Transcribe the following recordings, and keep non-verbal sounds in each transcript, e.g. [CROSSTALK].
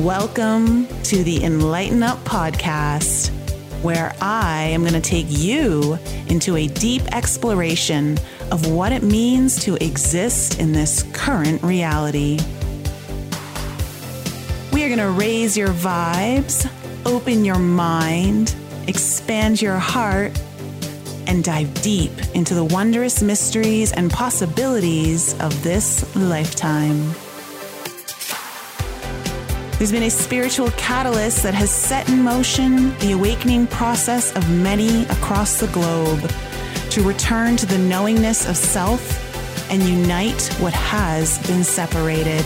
Welcome to the Enlighten Up podcast, where I am going to take you into a deep exploration of what it means to exist in this current reality. We are going to raise your vibes, open your mind, expand your heart, and dive deep into the wondrous mysteries and possibilities of this lifetime. There's been a spiritual catalyst that has set in motion the awakening process of many across the globe to return to the knowingness of self and unite what has been separated.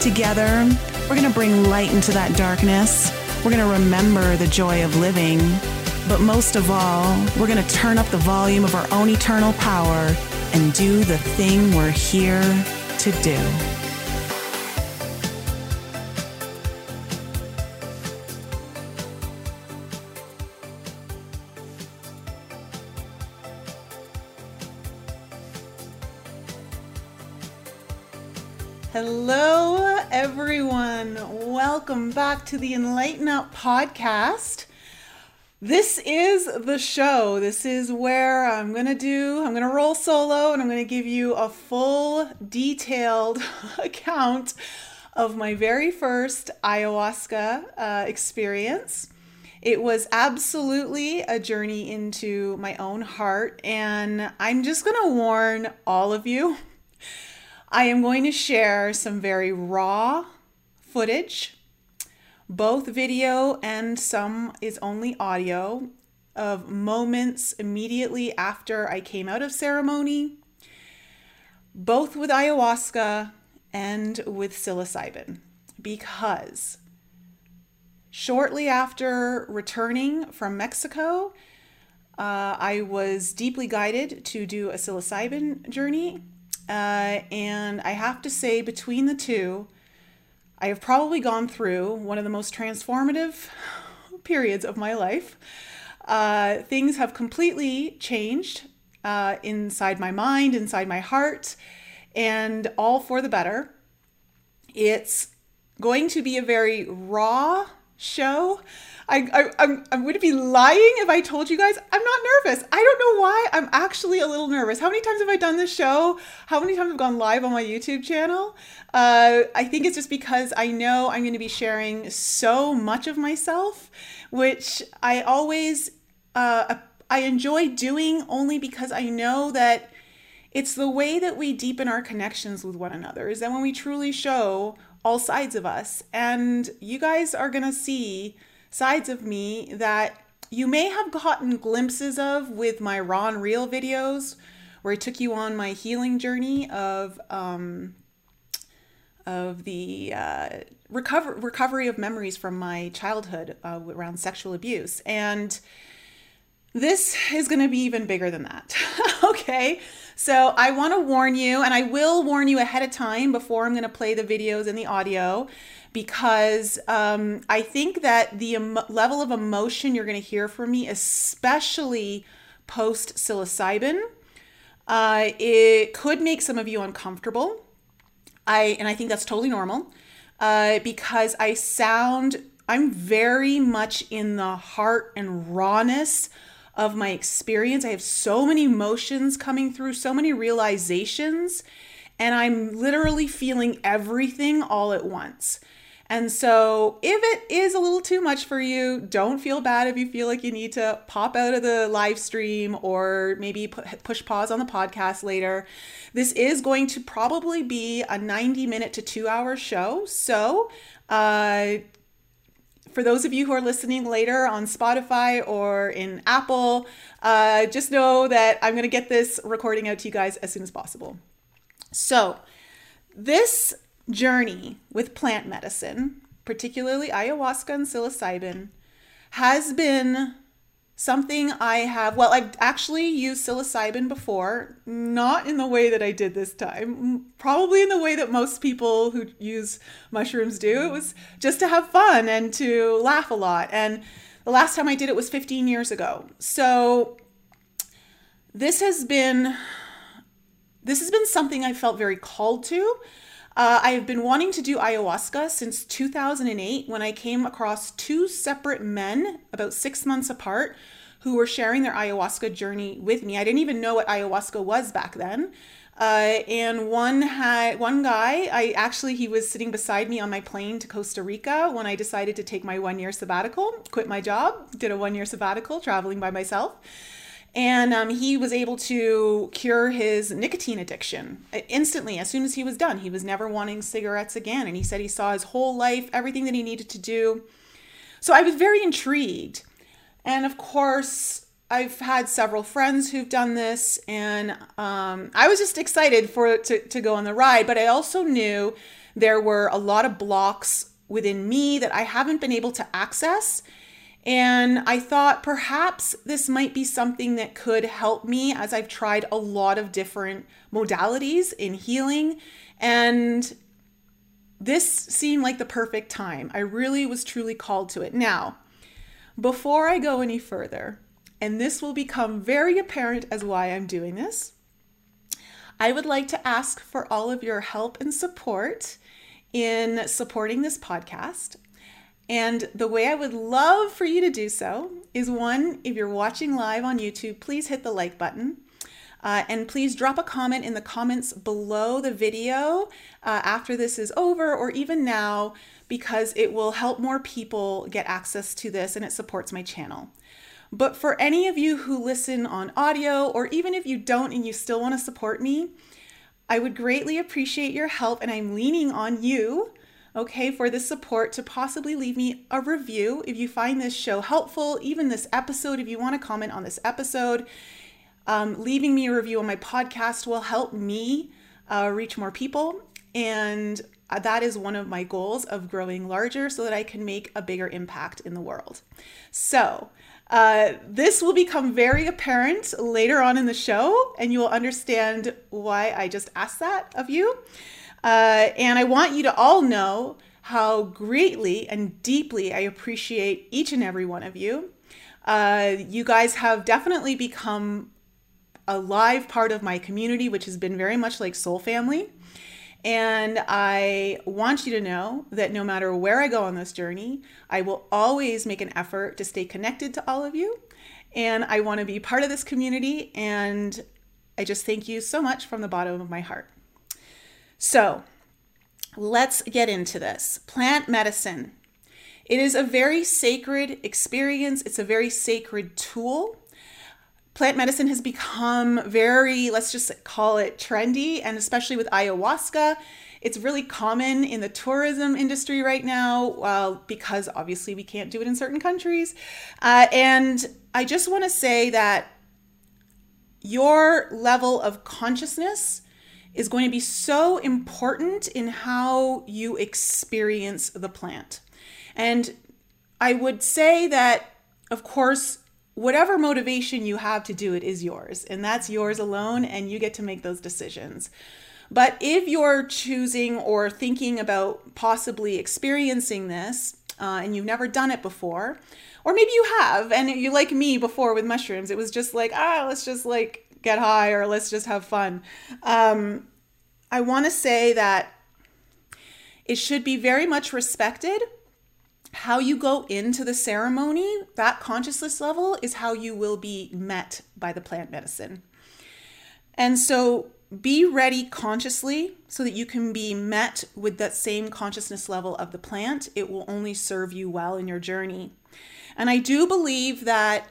Together, we're going to bring light into that darkness. We're going to remember the joy of living. But most of all, we're going to turn up the volume of our own eternal power and do the thing we're here to do. Hello, everyone. Welcome back to the Enlighten Up podcast. This is the show. This is where I'm going to do, I'm going to roll solo and I'm going to give you a full, detailed [LAUGHS] account of my very first ayahuasca uh, experience. It was absolutely a journey into my own heart, and I'm just going to warn all of you I am going to share some very raw footage, both video and some is only audio, of moments immediately after I came out of ceremony, both with ayahuasca and with psilocybin, because shortly after returning from Mexico, uh, I was deeply guided to do a psilocybin journey uh, and I have to say, between the two, I have probably gone through one of the most transformative [SIGHS] periods of my life. Uh, things have completely changed uh, inside my mind, inside my heart, and all for the better. It's going to be a very raw show. I, I, I'm, I would be lying if I told you guys I'm not nervous. I don't know why. I'm actually a little nervous. How many times have I done this show? How many times have gone live on my YouTube channel? Uh, I think it's just because I know I'm going to be sharing so much of myself, which I always uh, I enjoy doing only because I know that it's the way that we deepen our connections with one another. Is that when we truly show all sides of us, and you guys are going to see sides of me that you may have gotten glimpses of with my raw and real videos where I took you on my healing journey of um, of the uh, recover, recovery of memories from my childhood uh, around sexual abuse. And this is going to be even bigger than that. [LAUGHS] okay. So I want to warn you, and I will warn you ahead of time before I'm going to play the videos and the audio because um, I think that the em- level of emotion you're going to hear from me, especially post psilocybin, uh, it could make some of you uncomfortable. I and I think that's totally normal uh, because I sound I'm very much in the heart and rawness of my experience. I have so many emotions coming through, so many realizations, and I'm literally feeling everything all at once. And so, if it is a little too much for you, don't feel bad if you feel like you need to pop out of the live stream or maybe push pause on the podcast later. This is going to probably be a 90 minute to two hour show. So, uh, for those of you who are listening later on Spotify or in Apple, uh, just know that I'm going to get this recording out to you guys as soon as possible. So, this journey with plant medicine, particularly ayahuasca and psilocybin, has been something I have. Well, I've actually used psilocybin before, not in the way that I did this time, probably in the way that most people who use mushrooms do. It was just to have fun and to laugh a lot. And the last time I did it was 15 years ago. So this has been this has been something I felt very called to Uh, I have been wanting to do ayahuasca since 2008 when I came across two separate men about six months apart who were sharing their ayahuasca journey with me. I didn't even know what ayahuasca was back then. Uh, and one had one guy. I actually he was sitting beside me on my plane to Costa Rica when I decided to take my one year sabbatical, quit my job, did a one year sabbatical, traveling by myself, and um, he was able to cure his nicotine addiction uh, instantly as soon as he was done. He was never wanting cigarettes again, and he said he saw his whole life, everything that he needed to do. So I was very intrigued, and of course I've had several friends who've done this, and um, I was just excited for to, to go on the ride. But I also knew there were a lot of blocks within me that I haven't been able to access. And I thought perhaps this might be something that could help me as I've tried a lot of different modalities in healing. And this seemed like the perfect time. I really was truly called to it. Now, before I go any further, and this will become very apparent as why I'm doing this. I would like to ask for all of your help and support in supporting this podcast. And the way I would love for you to do so is one, if you're watching live on YouTube, please hit the like button. Uh, and please drop a comment in the comments below the video uh, after this is over or even now because it will help more people get access to this and it supports my channel. But for any of you who listen on audio, or even if you don't and you still want to support me, I would greatly appreciate your help, and I'm leaning on you, okay, for the support to possibly leave me a review if you find this show helpful, even this episode, if you want to comment on this episode. Um, leaving me a review on my podcast will help me uh, reach more people. And that is one of my goals of growing larger so that I can make a bigger impact in the world. So, uh, this will become very apparent later on in the show, and you will understand why I just asked that of you. Uh, and I want you to all know how greatly and deeply I appreciate each and every one of you. Uh, you guys have definitely become a live part of my community, which has been very much like Soul Family. And I want you to know that no matter where I go on this journey, I will always make an effort to stay connected to all of you. And I want to be part of this community. And I just thank you so much from the bottom of my heart. So let's get into this plant medicine. It is a very sacred experience, it's a very sacred tool plant medicine has become very, let's just call it trendy, and especially with ayahuasca. It's really common in the tourism industry right now well, because obviously we can't do it in certain countries. Uh, and I just want to say that your level of consciousness is going to be so important in how you experience the plant. And I would say that, of course, whatever motivation you have to do it is yours, and that's yours alone, and you get to make those decisions. But if you're choosing or thinking about possibly experiencing this, uh, and you've never done it before, or maybe you have, and you like me before with mushrooms, it was just like, ah, let's just like get high or let's just have fun. Um, I want to say that it should be very much respected how you go into the ceremony, that consciousness level is how you will be met by the plant medicine. And so be ready consciously so that you can be met with that same consciousness level of the plant. It will only serve you well in your journey. And I do believe that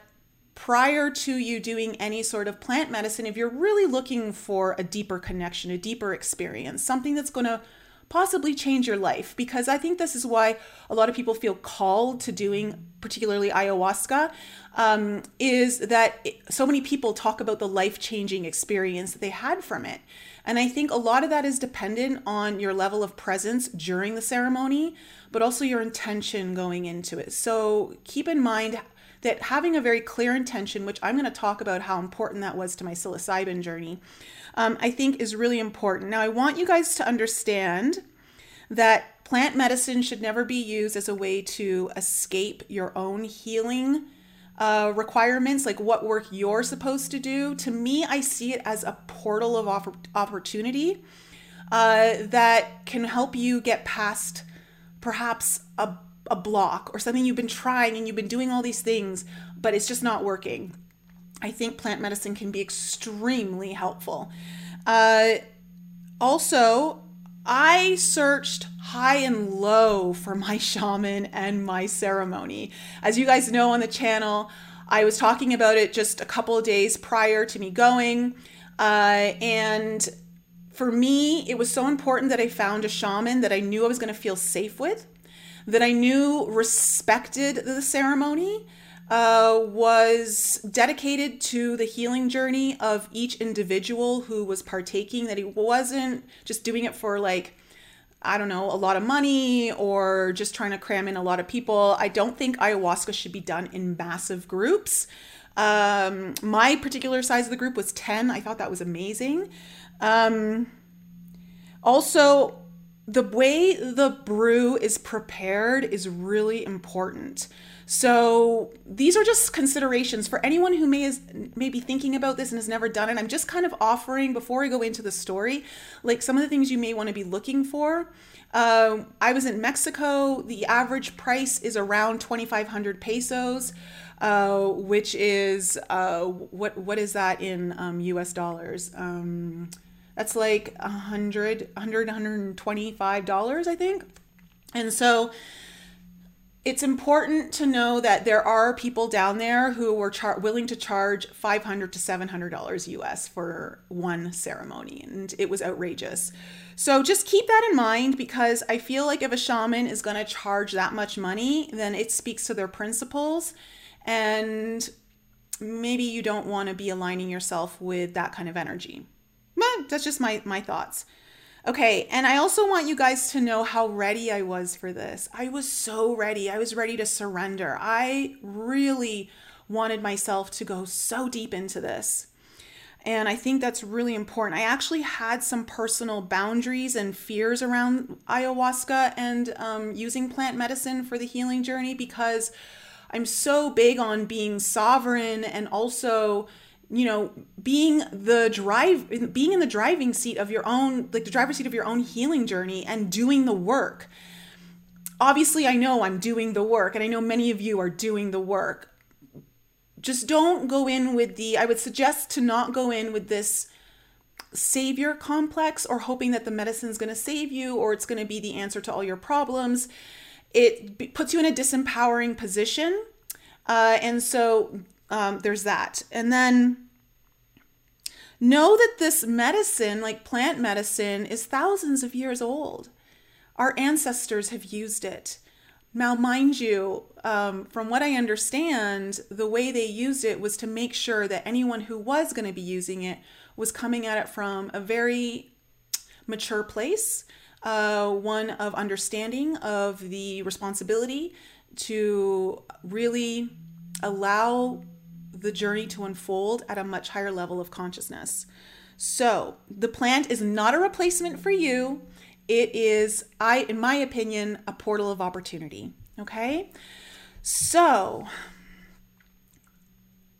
prior to you doing any sort of plant medicine, if you're really looking for a deeper connection, a deeper experience, something that's going to possibly change your life because I think this is why a lot of people feel called to doing particularly ayahuasca um, is that it, so many people talk about the life-changing experience that they had from it. And I think a lot of that is dependent on your level of presence during the ceremony but also your intention going into it. So keep in mind that having a very clear intention which I'm going to talk about how important that was to my psilocybin journey um, I think is really important. Now, I want you guys to understand that plant medicine should never be used as a way to escape your own healing uh, requirements, like what work you're supposed to do. To me, I see it as a portal of opp- opportunity. uh, that can help you get past perhaps a, a block or something you've been trying and you've been doing all these things, but it's just not working. I think plant medicine can be extremely helpful. Uh, also, I searched high and low for my [LAUGHS] shaman and my ceremony. As you guys know on the channel, I was talking about it just a couple of days prior to me going. Uh, and for me, it was so important that I found a shaman that I knew I was going to feel safe with, that I knew respected the ceremony, uh, was dedicated to the healing journey of each individual who was partaking, that he wasn't just doing it for like, I don't know, a lot of money or just trying to cram in a lot of people. I don't think ayahuasca should be done in massive groups. Um, my particular size of the group was 10. I thought that was amazing. Um, also, the way the brew is prepared is really important. So these are just considerations for anyone who may is may be thinking about this and has never done it. I'm just kind of offering before I go into the story, like some of the things you may want to be looking for. Uh, I was in Mexico. The average price is around 2,500 pesos, uh, which is uh, what what is that in um, U.S. dollars? Um, that's like a hundred, hundred, hundred and twenty-five dollars, I think. And so it's important to know that there are people down there who were char- willing to charge 500 to 700 dollars US for one ceremony and it was outrageous. So just keep that in mind because I feel like if a shaman is going to charge that much money, then it speaks to their principles and maybe you don't want to be aligning yourself with that kind of energy. That's just my my thoughts. Okay, and I also want you guys to know how ready I was for this. I was so ready. I was ready to surrender. I really wanted myself to go so deep into this. And I think that's really important. I actually had some personal boundaries and fears around ayahuasca and um, using plant medicine for the healing journey because I'm so big on being sovereign and also you know being the drive being in the driving seat of your own like the driver's seat of your own healing journey and doing the work. Obviously i know i'm doing the work and i know many of you are doing the work. Just don't go in with the i would suggest to not go in with this savior complex or hoping that the medicine is going to save you or it's going to be the answer to all your problems. It puts you in a disempowering position. Uh, and so um, there's that. And then know that this medicine, like plant medicine, is thousands of years old. Our ancestors have used it. Now, mind you, um, from what I understand, the way they used it was to make sure that anyone who was going to be using it was coming at it from a very mature place, uh, one of understanding of the responsibility to really allow the journey to unfold at a much higher level of consciousness. So, the plant is not a replacement for you. It is, I, in my opinion, a portal of opportunity. Okay? So,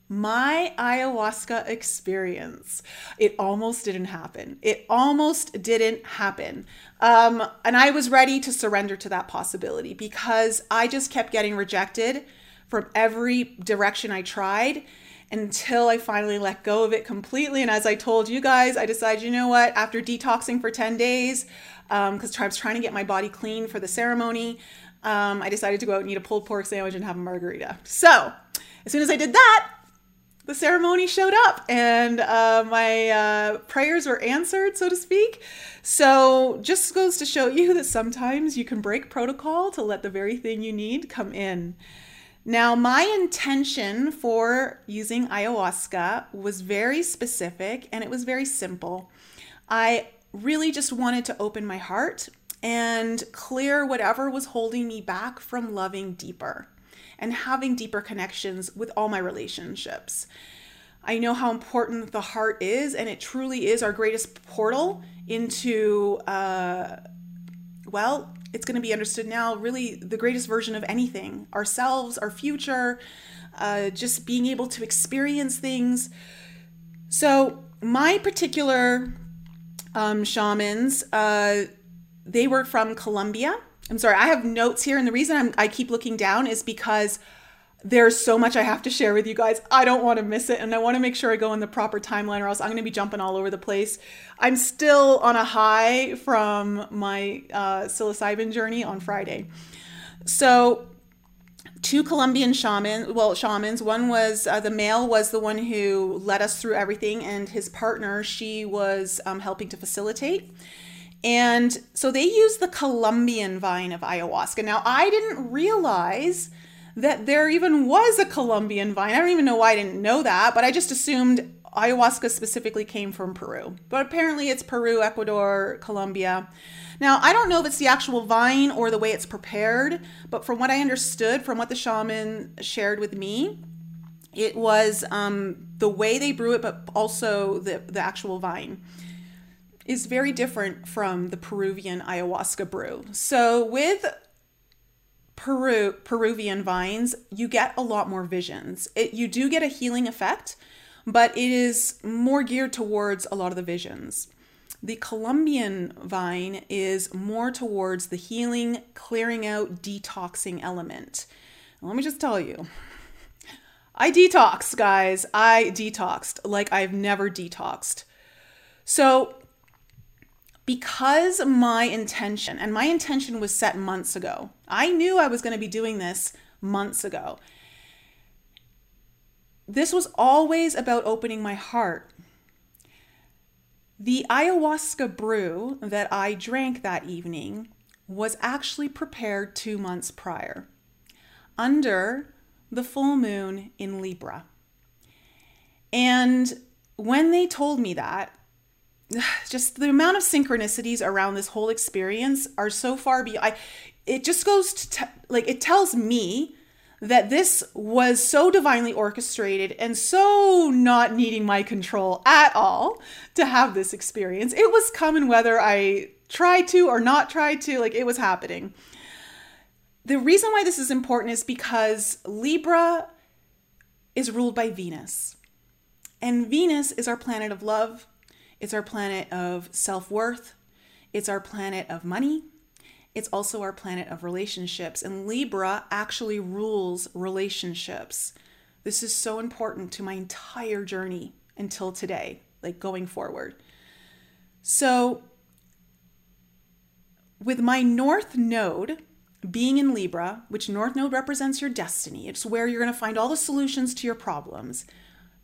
my ayahuasca experience it almost didn't happen it almost didn't happen um, and i was ready to surrender to that possibility because i just kept getting rejected from every direction I tried until I finally let go of it completely. And as I told you guys, I decided, you know what, after detoxing for 10 days, because um, I was trying to get my body clean for the ceremony, um, I decided to go out and eat a pulled pork sandwich and have a margarita. So as soon as I did that, the ceremony showed up and uh, my uh, prayers were answered, so to speak. So, just goes to show you that sometimes you can break protocol to let the very thing you need come in. Now, my intention for using ayahuasca was very specific and it was very simple. I really just wanted to open my heart and clear whatever was holding me back from loving deeper and having deeper connections with all my relationships. I know how important the heart is, and it truly is our greatest portal into, uh, well, it's going to be understood now really the greatest version of anything ourselves, our future, uh, just being able to experience things. So, my particular um, shamans. Uh, they were from Colombia. I'm sorry, I have notes here, and the reason I'm, I keep looking down is because there's so much I have to share with you guys. I don't want to miss it, and I want to make sure I go in the proper timeline, or else I'm going to be jumping all over the place. I'm still on a high from my uh, psilocybin journey on Friday. So, two Colombian shamans, well, shamans. One was uh, the male was the one who led us through everything, and his partner, she was um, helping to facilitate. And so they used the Colombian vine of ayahuasca. Now, I didn't realize that there even was a Colombian vine. I don't even know why I didn't know that, but I just assumed ayahuasca specifically came from Peru. But apparently it's Peru, Ecuador, Colombia. Now, I don't know if it's the actual vine or the way it's prepared, but from what I understood, from what the shaman shared with me, it was um, the way they brew it, but also the, the actual vine is very different from the Peruvian ayahuasca brew. So, with Peru Peruvian vines, you get a lot more visions. It, you do get a healing effect, but it is more geared towards a lot of the visions. The Colombian vine is more towards the healing, clearing out, detoxing element. Let me just tell you, [LAUGHS] I detoxed, guys. I detoxed like I've never detoxed. So, because my intention, and my intention was set months ago, I knew I was going to be doing this months ago. This was always about opening my heart. The ayahuasca brew that I drank that evening was actually prepared two months prior under the full moon in Libra. And when they told me that, [SIGHS] just the amount of synchronicities around this whole experience are so far beyond. I, it just goes to t- like it tells me that this was so divinely orchestrated and so not needing my control at all to have this experience. It was coming whether I tried to or not tried to, like it was happening. The reason why this is important is because Libra is ruled by Venus. And Venus is our planet of love, it's our planet of self worth. It's our planet of money. It's also our planet of relationships. And Libra actually rules relationships. This is so important to my entire journey until today, like going forward. So, with my North Node being in Libra, which North Node represents your destiny, it's where you're going to find all the solutions to your problems.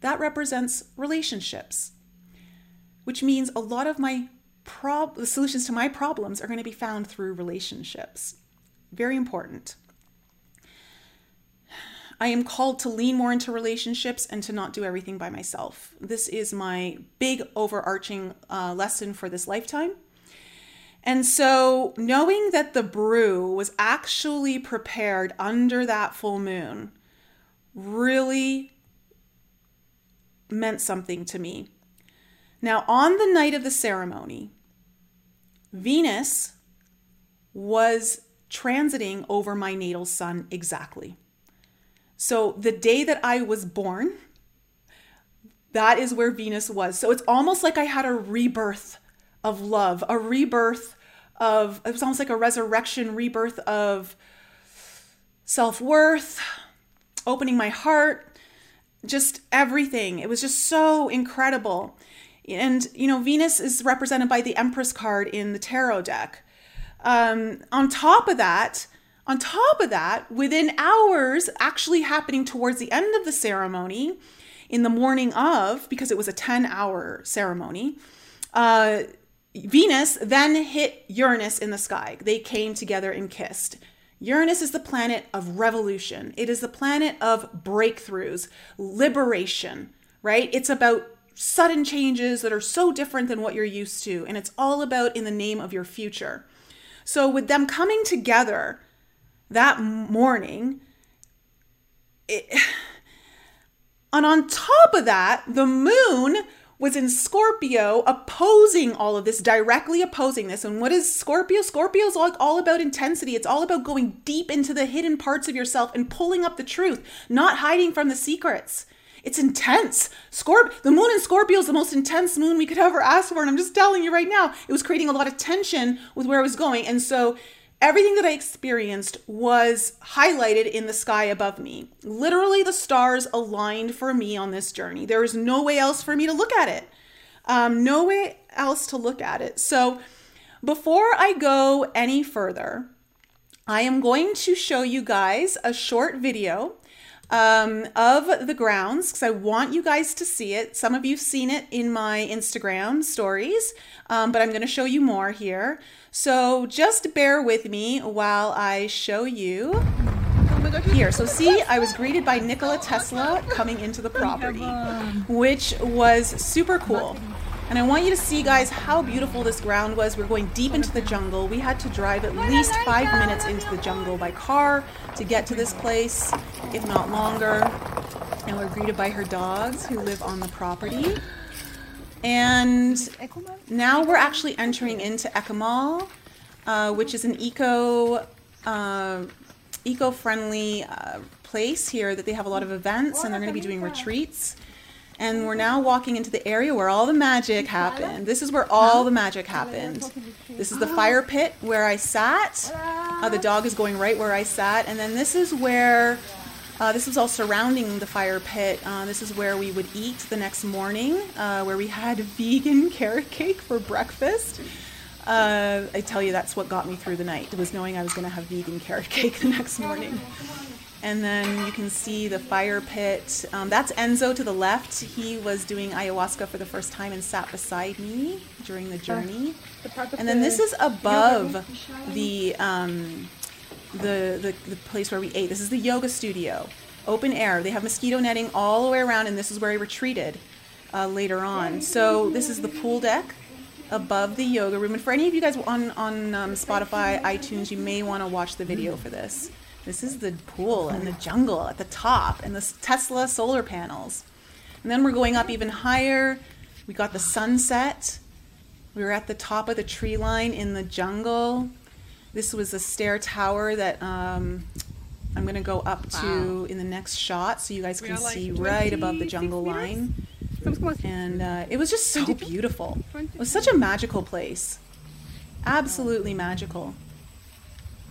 That represents relationships which means a lot of my prob- the solutions to my problems are going to be found through relationships. Very important. I am called to lean more into relationships and to not do everything by myself. This is my big overarching uh, lesson for this lifetime. And so, knowing that the brew was actually prepared under that full moon really meant something to me. Now, on the night of the ceremony, Venus was transiting over my natal sun exactly. So, the day that I was born, that is where Venus was. So, it's almost like I had a rebirth of love, a rebirth of, it was almost like a resurrection, rebirth of self worth, opening my heart, just everything. It was just so incredible. And, you know, Venus is represented by the Empress card in the tarot deck. Um, on top of that, on top of that, within hours, actually happening towards the end of the ceremony, in the morning of, because it was a 10 hour ceremony, uh, Venus then hit Uranus in the sky. They came together and kissed. Uranus is the planet of revolution, it is the planet of breakthroughs, liberation, right? It's about sudden changes that are so different than what you're used to. And it's all about in the name of your future. So, with them coming together that morning, it, [SIGHS] and on top of that, the moon was in Scorpio opposing all of this, directly opposing this. And what is Scorpio? Scorpio is all, all about intensity. It's all about going deep into the hidden parts of yourself and pulling up the truth, not hiding from the secrets. It's intense. Scorp- the moon in Scorpio is the most intense moon we could ever ask for. And I'm just telling you right now, it was creating a lot of tension with where I was going. And so everything that I experienced was highlighted in the sky above me. Literally, the stars aligned for me on this journey. There is no way else for me to look at it. Um, no way else to look at it. So, before I go any further, I am going to show you guys a short video um, of the grounds because I want you guys to see it. Some of you've seen it in my Instagram stories, um, but I'm going to show you more here. So just bear with me while I show you here. So see, I was greeted by Nikola Tesla coming into the property, which was super cool. And I want you to see, guys, how beautiful this ground was. We're going deep into the jungle. We had to drive at least five minutes into the jungle by car to get to this place, if not longer. And we're greeted by her dogs who live on the property. And now we're actually entering into Ekimol, uh, which is an eco uh, eco-friendly uh, place here that they have a lot of events and they're going to be doing retreats. And we're now walking into the area where all the magic happened. This is where all the magic happened. This is the fire pit where I sat. Uh, the dog is going right where I sat. And then this is where uh, this was all surrounding the fire pit. Uh, this is where we would eat the next morning, uh, where we had [LAUGHS] vegan carrot cake for breakfast. Uh, I tell you, that's what got me through the night, It was knowing I was going to have vegan carrot cake the next morning. And then you can see the fire pit. Um, that's Enzo to the left. He was doing ayahuasca for the first time and sat beside me during the journey. And then this is above the um, the, the, the place where we ate. This is the yoga studio, open air. They have mosquito netting all the way around, and this is where I retreated uh, later on. So this is the pool deck above the yoga room. And for any of you guys on on um, Spotify, iTunes, you may want to watch the video for this. This is the pool and the jungle at the top, and the Tesla solar panels. And then we're going up even higher. We got the sunset. We were at the top of the tree line in the jungle. This was a stair tower that um, I'm going to go up to wow. in the next shot so you guys can see right above the jungle line. And uh, it was just so beautiful. It was such a magical place. Absolutely magical.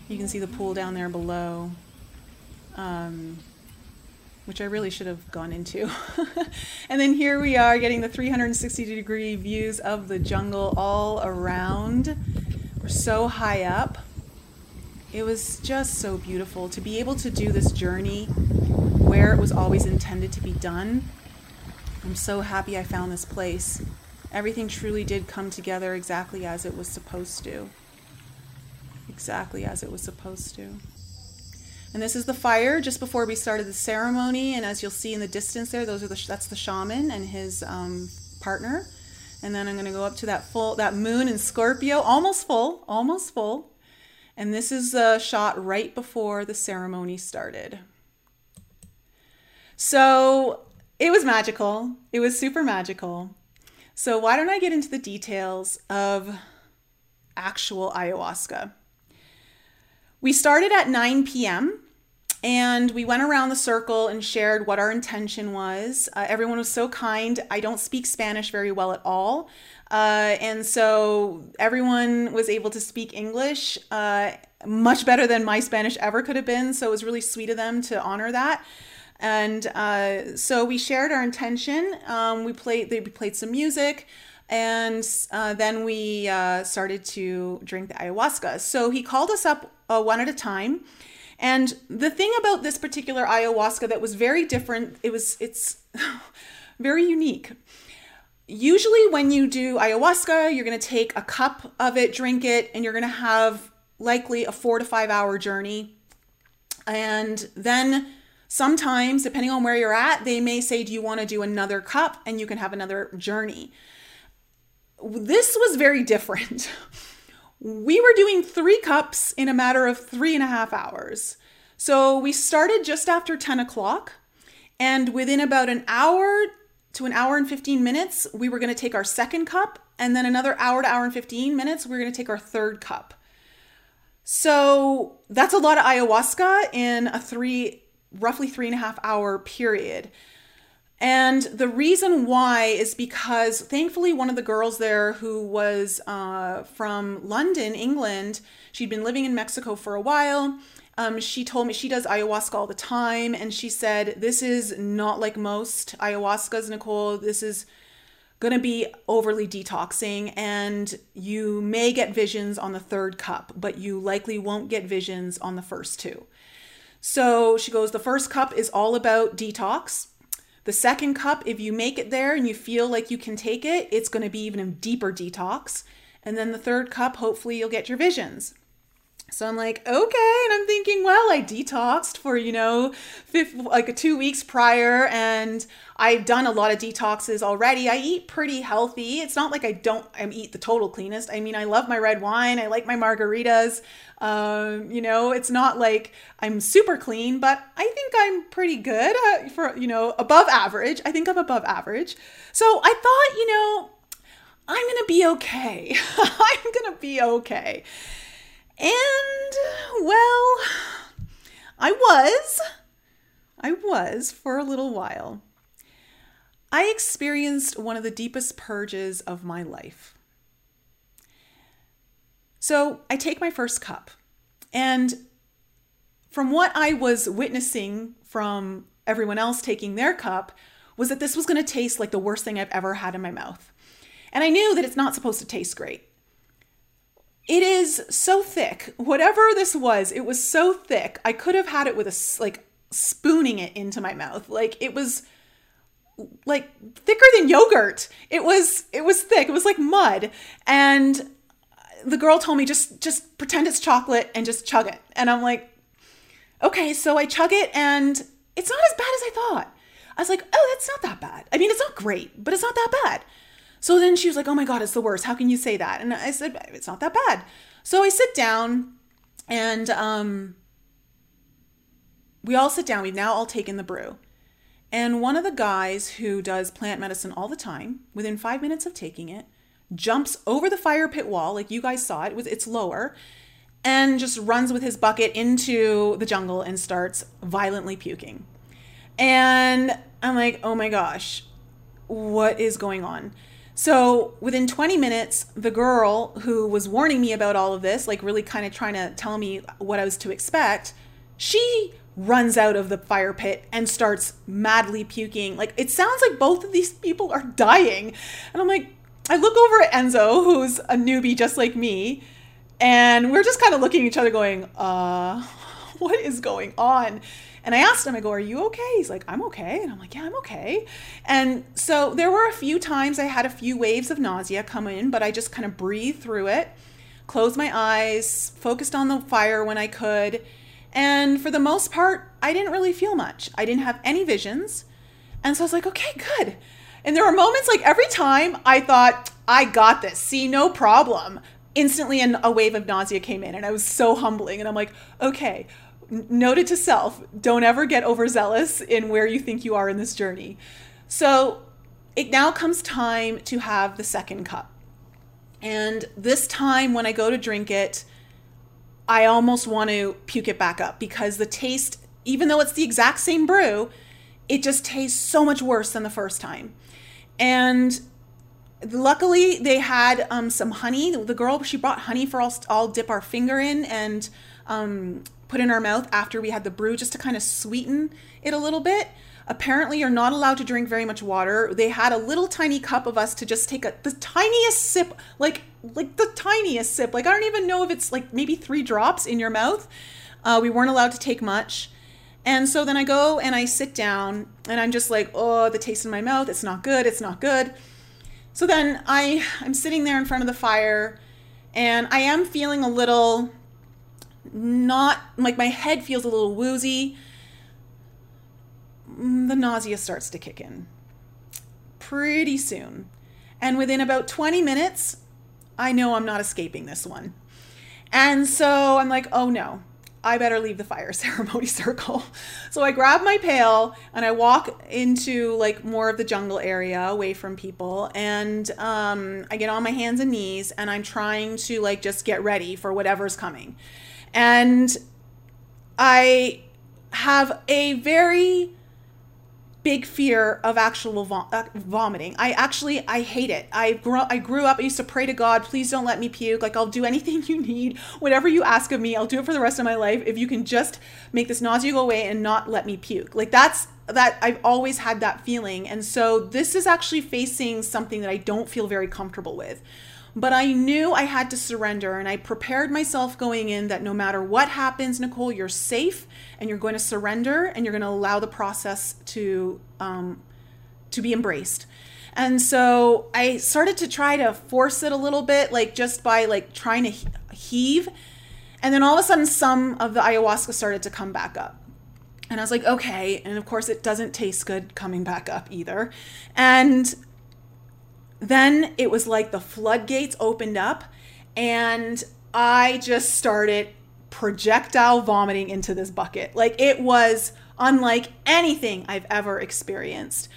You can see the pool down there below, um, which I really should have gone into. [LAUGHS] and then here we are getting the 360 degree views of the jungle all around. We're so high up. It was just so beautiful to be able to do this journey where it was always intended to be done. I'm so happy I found this place. Everything truly did come together exactly as it was supposed to. Exactly as it was supposed to. And this is the fire just before we started the ceremony. And as you'll see in the distance there, those are the that's the shaman and his um, partner. And then I'm going to go up to that full that moon in Scorpio, almost full, almost full. And this is a shot right before the ceremony started. So it was magical. It was super magical. So, why don't I get into the details of actual ayahuasca? We started at 9 p.m. and we went around the circle and shared what our intention was. Uh, everyone was so kind. I don't speak Spanish very well at all. Uh, and so everyone was able to speak English uh, much better than my Spanish ever could have been. So it was really sweet of them to honor that. And uh, so we shared our intention. Um, we played, they played some music, and uh, then we uh, started to drink the ayahuasca. So he called us up uh, one at a time. And the thing about this particular ayahuasca that was very different, it was it's [LAUGHS] very unique usually when you do ayahuasca, you're going to take a cup of it, drink it, and you're going to have likely a four to five hour journey. And then sometimes, depending on where you're at, they may say, Do you want to do another cup? And you can have another journey. This was very different. [LAUGHS] we were doing three cups in a matter of three and a half hours. So we started just after 10 o'clock. And within about an hour to an hour and 15 minutes, we were going to take our second cup, and then another hour to hour and 15 minutes, we are going to take our third cup. So that's a lot of ayahuasca in a three, roughly three and a half hour period. And the reason why is because thankfully, one of the girls there who was uh, from London, England, she'd been living in Mexico for a while. Um, she told me she does ayahuasca all the time. And she said, This is not like most ayahuascas, Nicole. This is going to be overly detoxing and you may get visions on the third cup, but you likely won't get visions on the first two. So she goes, The first cup is all about detox the second cup, if you make it there and you feel like you can take it, it's going to be even a deeper detox. And then the third cup, hopefully you'll get your visions. So I'm like, okay. And I'm thinking, well, I detoxed for, you know, fifth, like two weeks prior, and I've done a lot of detoxes already. I eat pretty healthy. It's not like I don't I eat the total cleanest. I mean, I love my red wine. I like my margaritas. Um, you know, it's not like I'm super clean, but I think I'm pretty good uh, for, you know, above average. I think I'm above average. So I thought, you know, I'm going to be okay. [LAUGHS] I'm going to be okay. And, well, I was. I was for a little while. I experienced one of the deepest purges of my life. So I take my first cup, and from what I was witnessing from everyone else taking their cup, was that this was going to taste like the worst thing I've ever had in my mouth. And I knew that it's not supposed to taste great. It is so thick. Whatever this was, it was so thick. I could have had it with a like spooning it into my mouth. Like it was like thicker than yogurt. It was it was thick. It was like mud. And the girl told me just just pretend it's chocolate and just chug it. And I'm like, okay, so I chug it and it's not as bad as I thought. I was like, oh, that's not that bad. I mean, it's not great, but it's not that bad. So then she was like, Oh my God, it's the worst. How can you say that? And I said, It's not that bad. So I sit down and um, we all sit down. We've now all taken the brew. And one of the guys who does plant medicine all the time, within five minutes of taking it, jumps over the fire pit wall, like you guys saw it, it's lower, and just runs with his bucket into the jungle and starts violently puking. And I'm like, oh my gosh, what is going on? So within 20 minutes, the girl who was warning me about all of this, like really kind of trying to tell me what I was to expect, she runs out of the fire pit and starts madly puking. Like it sounds like both of these people are dying. And I'm like, I look over at Enzo, who's a newbie just like me, and we're just kind of looking at each other going, uh, [LAUGHS] what is going on? And I asked him, I go, Are you okay? He's like, I'm okay. And I'm like, Yeah, I'm okay. And so there were a few times I had a few waves of nausea come in, but I just kind of breathed through it, closed my eyes, focused on the fire when I could. And for the most part, I didn't really feel much. I didn't have any visions. And so I was like, okay, good. And there were moments like every time I thought, I got this. See, no problem. Instantly, a wave of nausea came in, and I was so humbling. And I'm like, okay, noted to self don't ever get overzealous in where you think you are in this journey. So it now comes time to have the second cup. And this time, when I go to drink it, I almost want to puke it back up because the taste, even though it's the exact same brew, it just tastes so much worse than the first time. And luckily, they had um, some honey. The girl, she brought honey for us all dip our finger in and um, put in our mouth after we had the brew just to kind of sweeten it a little bit. Apparently, you're not allowed to drink very much water. They had a little tiny cup of us to just take a the tiniest sip, like like the tiniest sip. Like I don't even know if it's like maybe three drops in your mouth. Uh, we weren't allowed to take much. And so then I go and I sit down and I'm just like, oh, the taste in my mouth, it's not good, it's not good. So then I I'm sitting there in front of the fire and I am feeling a little not like my head feels a little woozy. Mm, the nausea starts to kick in pretty soon. And within about 20 minutes, I know I'm not escaping this one. And so I'm like, oh no, I better leave the fire [LAUGHS] ceremony circle. So I grab my pail and I walk into like more of the jungle area away from people. And um, I get on my hands and knees and I'm trying to like just get ready for whatever's coming. And I have a very big fear of actual vom- uh, vomiting. I actually I hate it. I grew I grew up. I used to pray to God, please don't let me puke. Like I'll do anything [LAUGHS] you need, whatever you ask of me, I'll do it for the rest of my life. If you can just make this nausea go away and not let me puke. Like that's that I've always had that feeling, and so this is actually facing something that I don't feel very comfortable with. But I knew I had to surrender, and I prepared myself going in that no matter what happens, Nicole, you're safe, and you're going to surrender, and you're going to allow the process to um, to be embraced. And so I started to try to force it a little bit, like just by like trying to heave. And then all of a sudden, some of the ayahuasca started to come back up. And I was like, okay. And of course, it doesn't taste good coming back up either. And then it was like the floodgates opened up and I just started projectile vomiting into this bucket. Like it was unlike anything I've ever experienced.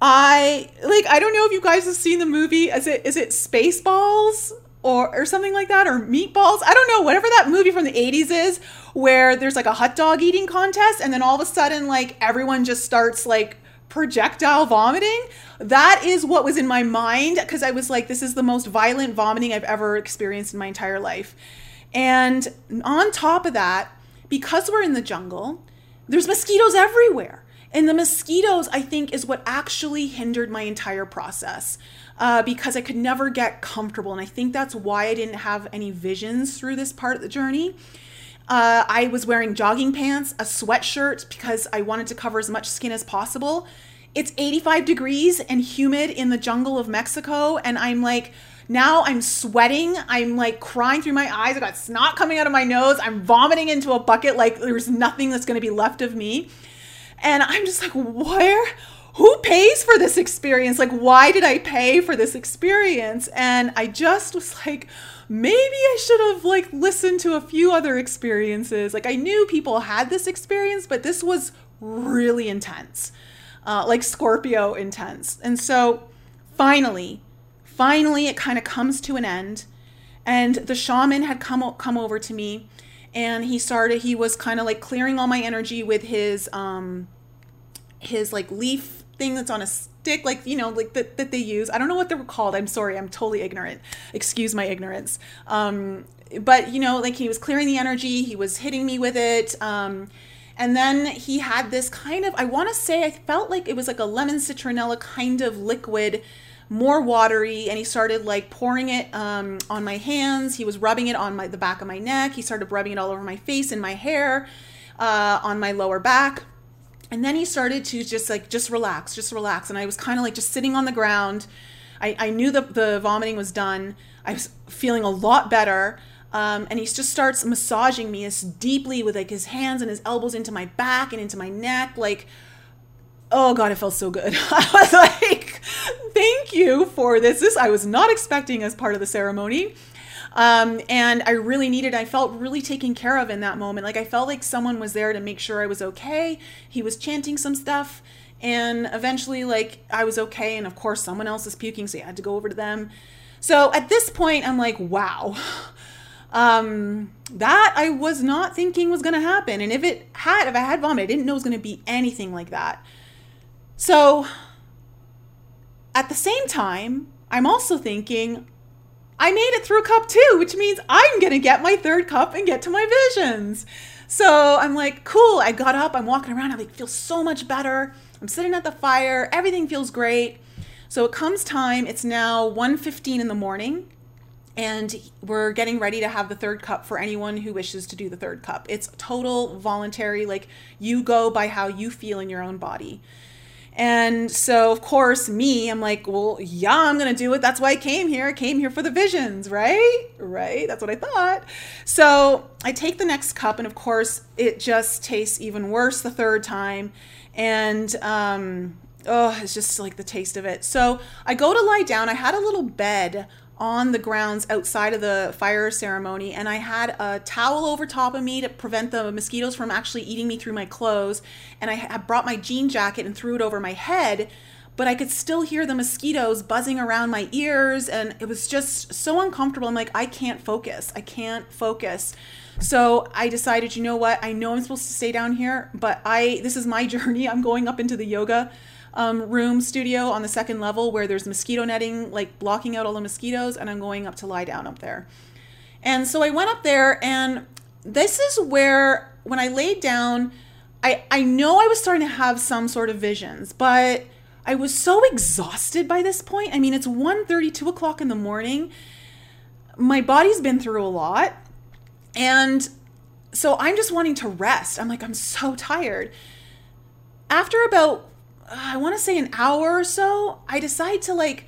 I like I don't know if you guys have seen the movie. Is it is it Spaceballs or or something like that or Meatballs? I don't know. Whatever that movie from the 80s is where there's like a hot dog eating contest and then all of a sudden like everyone just starts like projectile vomiting. That is what was in my mind because I was like, this is the most violent vomiting I've ever experienced in my entire life. And on top of that, because we're in the jungle, there's mosquitoes everywhere. And the mosquitoes, I think, is what actually hindered my entire process uh, because I could never get comfortable. And I think that's why I didn't have any visions through this part of the journey. Uh, I was wearing jogging pants, a sweatshirt because I wanted to cover as much skin as possible. It's 85 degrees and humid in the jungle of Mexico, and I'm like, now I'm sweating. I'm like crying through my eyes. I got snot coming out of my nose. I'm vomiting into a bucket like there's nothing that's going to be left of me. And I'm just like, where? Who pays for this experience? Like, why did I pay for this experience? And I just was like, maybe I should have like listened to a few other experiences. Like I knew people had this experience, but this was really intense, uh, like Scorpio intense. And so finally, finally, it kind of comes to an end. And the shaman had come come over to me, and he started. He was kind of like clearing all my energy with his um, his like leaf thing that's on a stick like you know like that, that they use. I don't know what they're called. I'm sorry. I'm totally ignorant. Excuse my ignorance. Um, but you know like he was clearing the energy. He was hitting me with it. Um, and then he had this kind of i want to say i felt like it was like a lemon citronella kind of liquid more watery and he started like pouring it um, on my hands. He was rubbing it on my the back of my neck. He started rubbing it all over my face and my hair uh, on my lower back and then he started to just like, just relax, just relax. And I was kind of like just sitting on the ground. I, I knew the, the vomiting was done. I was feeling a lot better. Um, and he just starts massaging me as deeply with like his hands and his elbows into my back and into my neck. Like, oh God, it felt so good. [LAUGHS] I was like, thank you for this. This I was not expecting as part of the ceremony. Um, and I really needed, I felt really taken care of in that moment. Like I felt like someone was there to make sure I was okay. He was chanting some stuff. And eventually, like, I was okay. And of course, someone else is puking, so I had to go over to them. So at this point, I'm like, wow. [LAUGHS] Um, that I was not thinking was going to happen. And if it had, if I had vomit, I didn't know it was going to be anything like that. So at the same time, I'm also thinking, I made it through cup two, which means I'm going to get my third cup and get to my visions. So I'm like, cool. I got up, I'm walking around, I like feel so much better. I'm sitting at the fire, everything feels great. So it comes time, it's now 1:15 in the morning, and we're getting ready to have the third cup for anyone who wishes to do the third cup. It's total voluntary, like you go by how you feel in your own body. And so, of course, me, I'm like, well, yeah, I'm going to do it. That's why I came here. I came here for the visions, right? Right? That's what I thought. So I take the next cup, and of course, it just tastes even worse the third time. And, um, oh, it's just like the taste of it. So I go to lie down. I had a little bed on the grounds outside of the fire ceremony and I had a towel over top of me to prevent the mosquitoes from actually eating me through my clothes and I had brought my jean jacket and threw it over my head but I could still hear the mosquitoes buzzing around my ears and it was just so uncomfortable. I'm like, I can't focus. I can't focus. So I decided, you know what? I know I'm supposed to stay down here, but I this is my [LAUGHS] journey. I'm going up into the yoga um, room studio on the second level where there's mosquito netting, like blocking out all the mosquitoes, and I'm going up to lie down up there. And so I went up there, and this is where when I laid down, I I know I was starting to have some sort of visions, but I was so exhausted by this point. I mean, it's 1 2 o'clock in the morning. My body's been through a lot. And so I'm just wanting to rest. I'm like, I'm so tired. After about, I want to say an hour or so, I decide to like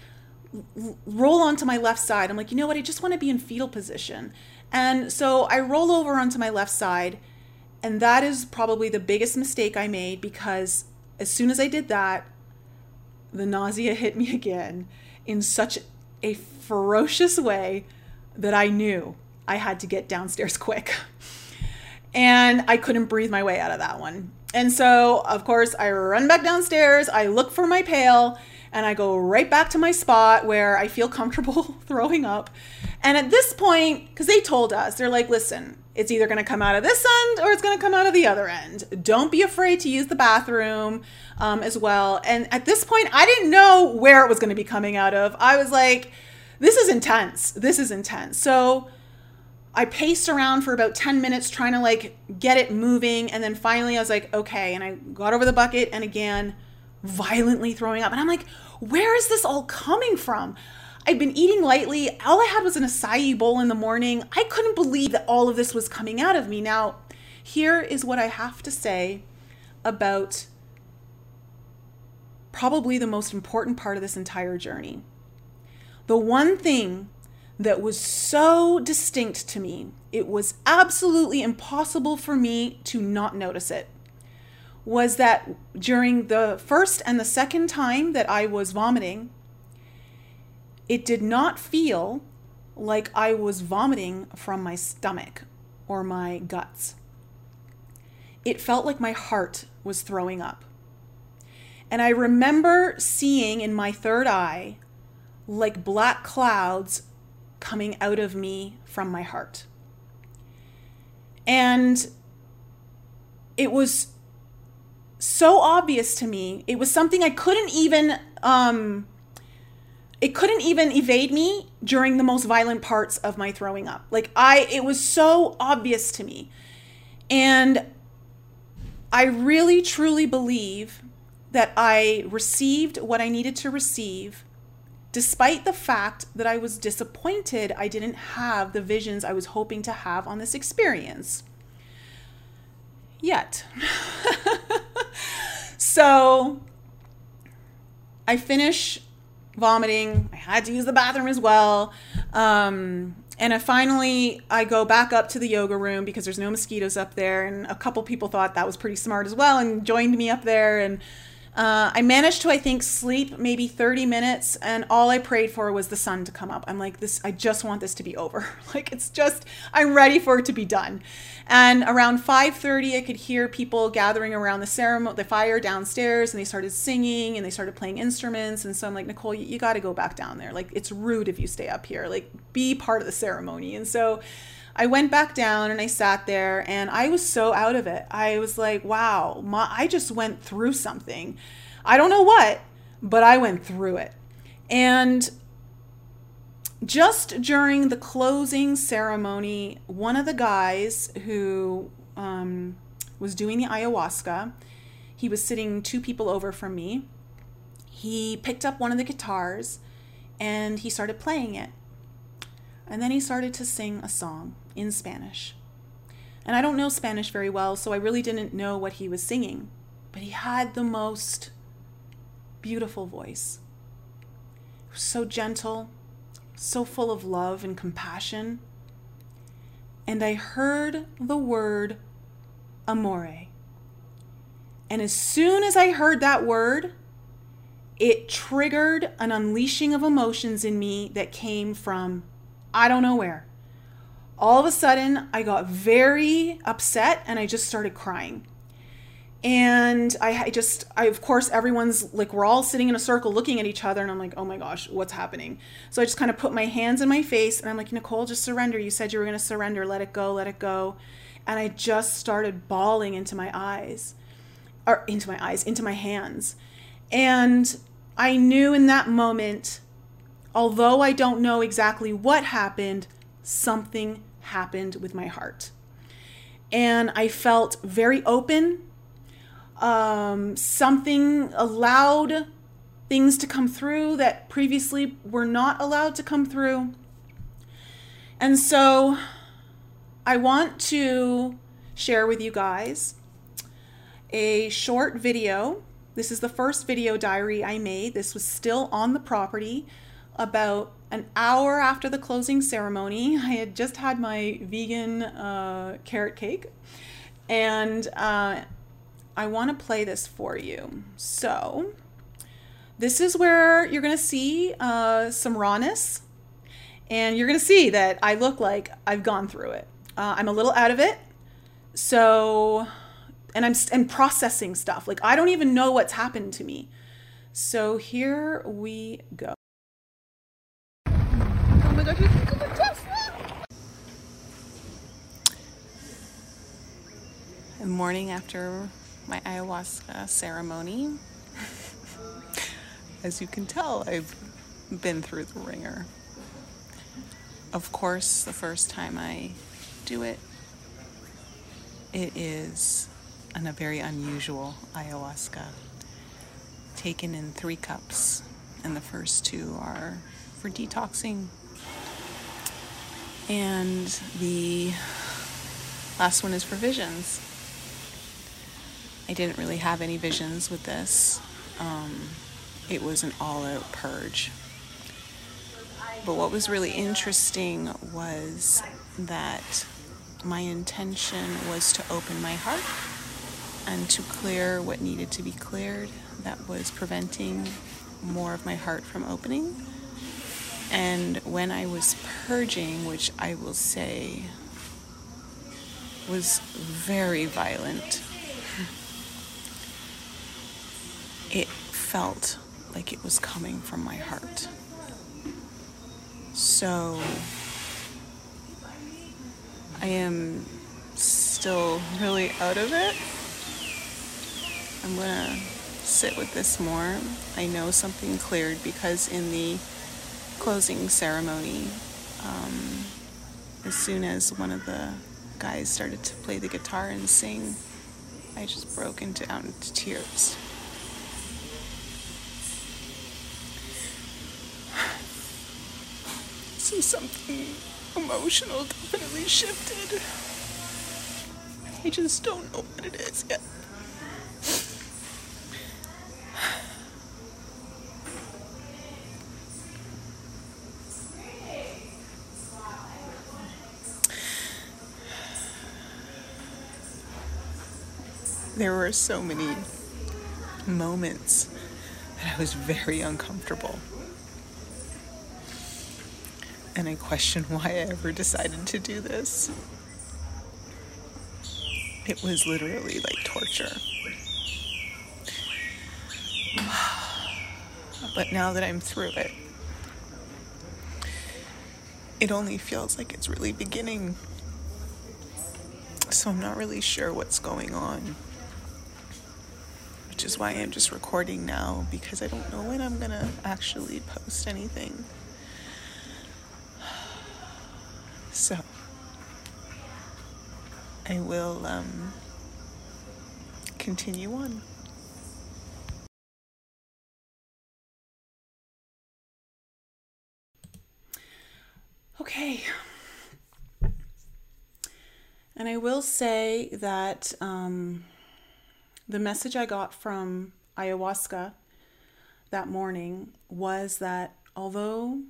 roll onto my left side. I'm like, you know what? I just want to be in fetal position. And so I roll over onto my left side. And that is probably the biggest mistake I made because as soon as I did that, the nausea [LAUGHS] hit me again in such a ferocious way that I knew I had to get downstairs [LAUGHS] quick. And I couldn't breathe my way out of that one. And so, of course, I run back downstairs, I look for my pail, and I go right back to my spot where I feel comfortable [LAUGHS] throwing up. And at this point, because they told us, they're like, listen, it's either going to come out of this end or it's going to come out of the other end. Don't be afraid to use the bathroom um, as well. And at this point, I didn't know where it was going to be coming out of. I was like, this is intense. This is intense. So I paced around for about 10 minutes trying to like get it moving. And then finally I was like, okay. And I got over the bucket and again, violently throwing up. And I'm like, where is this all coming from? I've been eating lightly. All I had was an acai bowl in the morning. I couldn't believe that all of this was coming out of me. Now, here is what I have to say about probably the most important part of this entire journey. The one thing that was so distinct to me, it was absolutely impossible for me to not notice it, was that during the first and the second time that I was vomiting, it did not feel like I was vomiting from my stomach or my guts. It felt like my heart was throwing up. And I remember seeing in my third eye like black clouds coming out of me from my heart. And it was so obvious to me. It was something I couldn't even um it couldn't even evade me during the most violent parts of my throwing up. Like I it was so obvious to me. And I really truly believe that I received what I needed to receive despite the fact that I was disappointed I didn't have the visions I was hoping to have on this experience. Yet. [LAUGHS] so I finish vomiting. I had to use the bathroom as well. Um, and I finally I go back up to the yoga room because there's no mosquitoes up there and a couple people thought that was pretty smart as well and joined me up there and uh, I managed to, I think, sleep maybe 30 minutes, and all I prayed for was the sun to come up. I'm like, this, I just want this to be over. [LAUGHS] like, it's just, I'm ready for it to be done. And around 5:30, I could hear people gathering around the ceremony, the fire downstairs, and they started singing and they started playing instruments. And so I'm like, Nicole, you, you got to go back down there. Like, it's rude if you stay up here. Like, be part of the ceremony. And so I went back down and I sat there and I was so out of it. I was like, wow, my, I just went through something. I don't know what, but I went through it. And just during the closing ceremony, one of the guys who um, was doing the ayahuasca, he was sitting two people over from me. He picked up one of the guitars and he started playing it. And then he started to sing a song in Spanish. And I don't know Spanish very well, so I really didn't know what he was singing. But he had the most beautiful voice. So gentle, so full of love and compassion. And I heard the word amore. And as soon as I heard that word, it triggered an unleashing of emotions in me that came from I don't know where all of a sudden I got very upset and I just started crying. And I, I just, I, of course, everyone's like, we're all sitting in a circle looking at each other. And I'm like, oh my gosh, what's happening? So I just kind of put my hands in my face and I'm like, Nicole, just surrender. You said you were going to surrender. Let it go, let it go. And I just started bawling into my eyes, or into my eyes, into my hands. And I knew in that moment, although I don't know exactly what happened, something happened with my heart. And I felt very open um, something allowed things to come through that previously were not allowed to come through. And so I want to share with you guys a short video. This is the first video diary I made. This was still on the property about an hour after the closing ceremony. I had just had my vegan uh, carrot cake. And uh, I want to play this for you. So, this is where you're going to see uh, some rawness, and you're going to see that I look like I've gone through it. Uh, I'm a little out of it, so, and I'm and processing stuff. Like I don't even know what's happened to me. So here we go. Oh my gosh! The morning after my ayahuasca ceremony. As you can tell, I've been through the wringer. Of course, the first time I do it, it is an, a very unusual ayahuasca, taken in three cups, and the first two are for detoxing, and the last one is for visions. I didn't really have any visions with this. Um, it was an all out purge. But what was really interesting was that my intention was to open my heart and to clear what needed to be cleared that was preventing more of my heart from opening. And when I was purging, which I will say was very violent, [LAUGHS] it felt like it was coming from my heart. So I am still really out of it. I'm gonna sit with this more. I know something cleared because in the closing ceremony, um, as soon as one of the guys started to play the guitar and sing, I just broke into out into tears. [SIGHS] So something emotional definitely shifted. I just don't know what it is yet. There were so many moments that I was very uncomfortable and I question why I ever decided to do this. It was literally like torture. But now that I'm through it, it only feels like it's really beginning. So I'm not really sure what's going on. Which is why I'm just recording now because I don't know when I'm gonna actually post anything. [SIGHS] So I will um, continue on. Okay. And I will say that um, the message I got from ayahuasca that morning was that although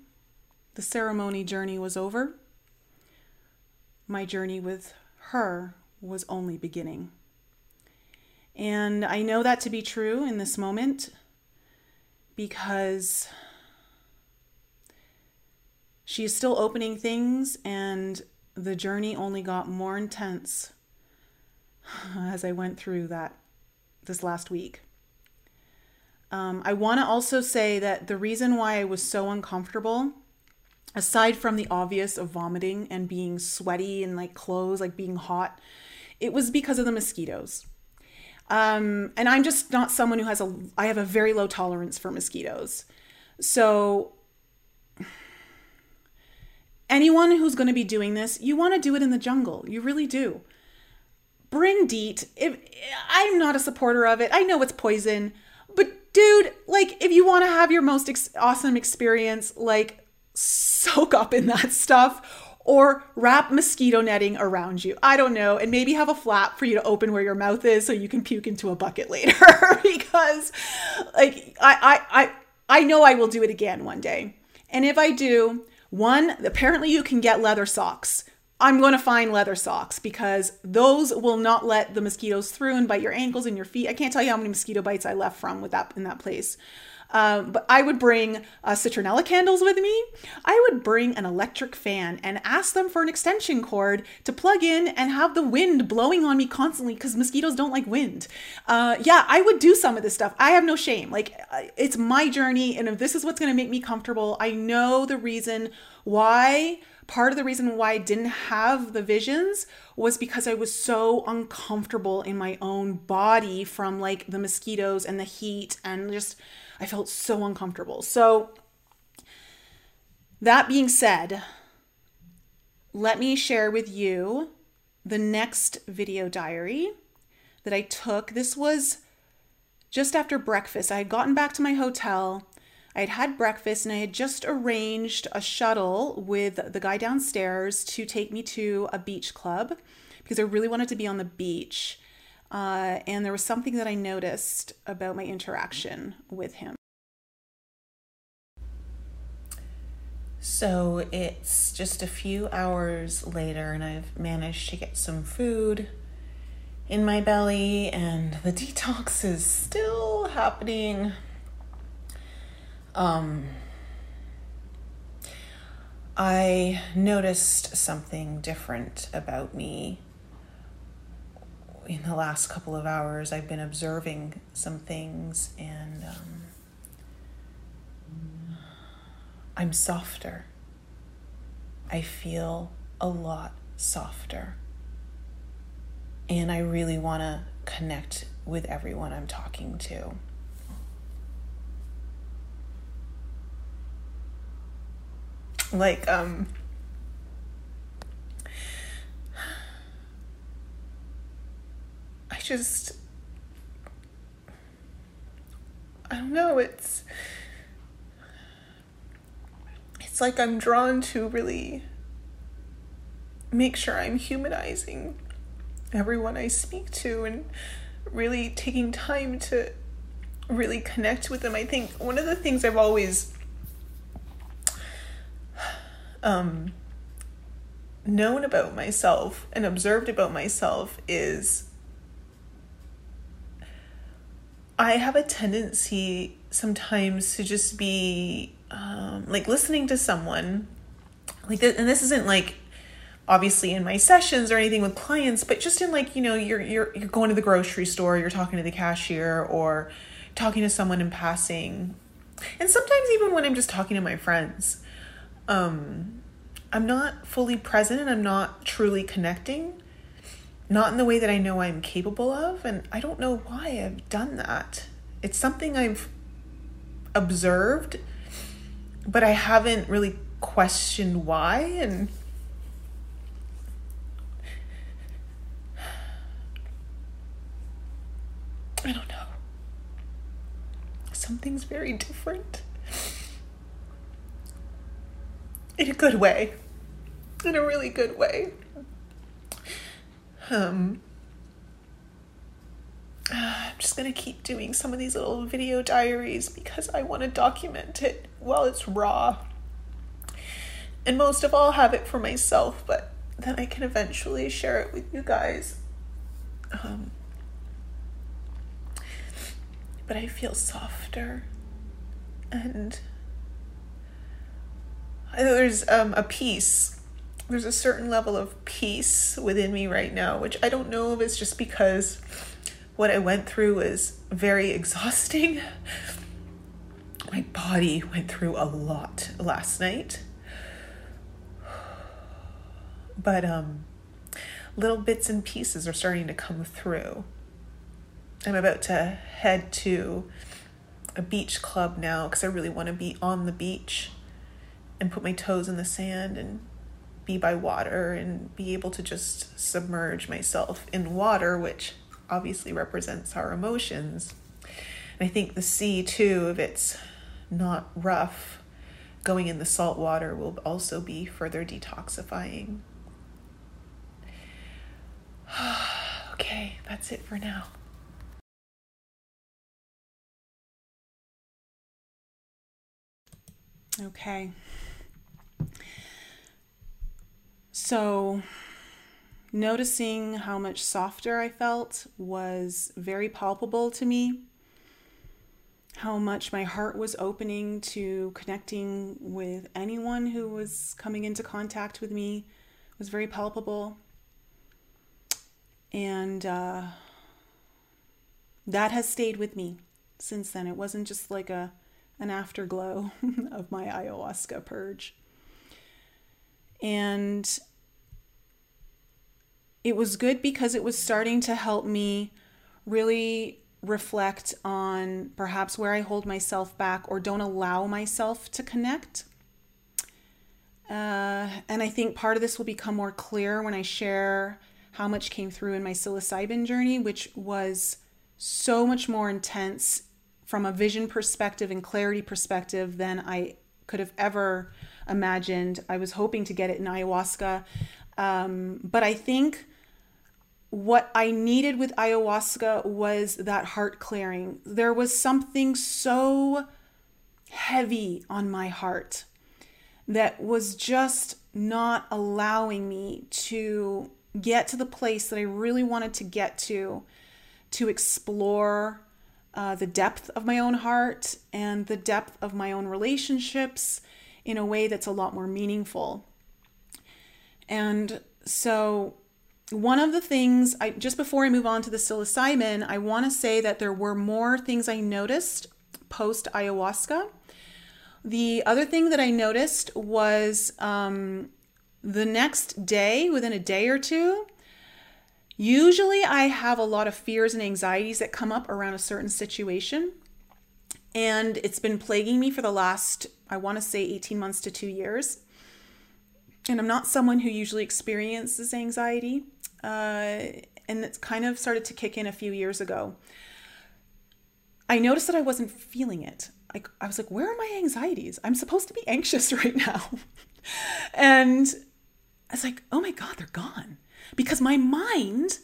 the ceremony journey was over, my journey with her was only beginning. And I know that to be true in this moment because she is still opening things, and the journey only got more intense [SIGHS] as I went through that this last week. Um, I want to also say that the reason why I was so uncomfortable, aside from the obvious of vomiting and being sweaty and like clothes, like being hot, it was because of the mosquitoes. Um, and I'm just not someone who has a, I have a very low tolerance for mosquitoes. So, anyone who's going to be doing this, you want to do it in the jungle. You really do. Bring DEET. If I'm not a supporter of it, I know it's poison, but dude, like if you want to have your most ex- awesome experience, like soak up in that [LAUGHS] stuff or wrap mosquito netting around you. I don't know. And maybe have a flap for you to open where your mouth is so you can puke into a bucket later [LAUGHS] because like I I I I know I will do it again one day. And if I do, one, apparently you can get leather socks. I'm going to find leather socks because those will not let the mosquitoes through and bite your ankles and your feet. I can't tell you how many mosquito bites I left from with that in that place. Um, but I would bring uh, citronella candles with me. I would bring an electric fan and ask them for an extension cord to plug in and have the wind blowing on me constantly because mosquitoes don't like wind. Uh, yeah, I would do some of this stuff. I have no shame. Like, uh, it's my journey. And if this is what's going to make me comfortable, I know the reason why part of the reason why I didn't have the visions was because I was so uncomfortable in my own body from like the mosquitoes and the heat and just I felt so uncomfortable. So, that being said, let me share with you the next video diary that I took. This was just after breakfast. I had gotten back to my hotel. I had had breakfast and I had just arranged a shuttle with the guy downstairs to take me to a beach club because I really wanted to be on the beach. Uh, and there was something that I noticed about my interaction with him. So it's just a few hours later, and I've managed to get some food in my belly, and the [LAUGHS] detox is still happening. Um, I noticed something different about me in the last couple of hours, I've been observing some things and um, I'm softer. I feel a lot softer. And I really want to connect with everyone I'm talking to. Like, um, I just I don't know, it's it's like I'm drawn to really make sure I'm humanizing everyone I speak to and really taking time to really connect with them. I think one of the things I've always um, known about myself and observed about myself is I have a tendency sometimes to just be um, like listening to someone, like, th- and this isn't like obviously in my sessions or anything with clients, but just in like you know you're you're you're going to the grocery store, you're talking to the cashier or talking to someone in passing, and sometimes even when I'm just talking to my friends, um, I'm not fully present and I'm not truly connecting not in the way that I know I'm capable of. And I don't know why I've done that. It's something I've observed, but I haven't really questioned why. And [SIGHS] I don't know. Something's very different. In a good way. In a really good way. Um, [SIGHS] I'm just gonna keep doing some of these little video diaries because I want to document it while it's raw. And most of all, have it for myself, but then I can eventually share it with you guys. Um, but I feel softer and there's um, a peace there's a certain level of peace within me right now, which I don't know if it's just because what I went through was very exhausting. [LAUGHS] My body went through a lot last night. But um little bits and pieces are starting to come through. I'm about to head to a beach club now because I really want to be on the beach and put my toes in the sand and be by water and be able to just submerge myself in water, which obviously represents our emotions. And I think the sea, too, if it's not rough, going in the salt water will also be further detoxifying. [SIGHS] okay, that's it for now. Okay. So, noticing how much softer I felt was very palpable to me. How much my heart was opening to connecting with anyone who was coming into contact with me was very palpable. And uh, that has stayed with me since then. It wasn't just like a an afterglow [LAUGHS] of my ayahuasca purge. And it was good because it was starting to help me really reflect on perhaps where I hold myself back or don't allow myself to connect. Uh, and I think part of this will become more clear when I share how much came through in my psilocybin journey, which was so much more intense from a vision perspective and clarity perspective than I could have ever imagined. I was hoping to get it in ayahuasca. Um, but I think what I needed with ayahuasca was that heart clearing. There was something so heavy on my heart that was just not allowing me to get to the place that I really wanted to get to, to explore uh, the depth of my own heart and the depth of my own relationships in a way that's a lot more meaningful. And so, one of the things I just before I move on to the psilocybin, I want to say that there were more things I noticed post ayahuasca. The other thing that I noticed was um, the next day, within a day or two, Usually, I have a lot of fears and anxieties that come up around a certain situation. And it's been plaguing me for the last, I want to say, 18 months to two years. And I'm not someone who usually experiences anxiety. Uh, and it's kind of started to kick in a few years ago. I noticed that I wasn't feeling it. I, I was like, where are my anxieties? I'm supposed to be anxious [LAUGHS] right now. and I was like, oh my God, they're gone because my mind,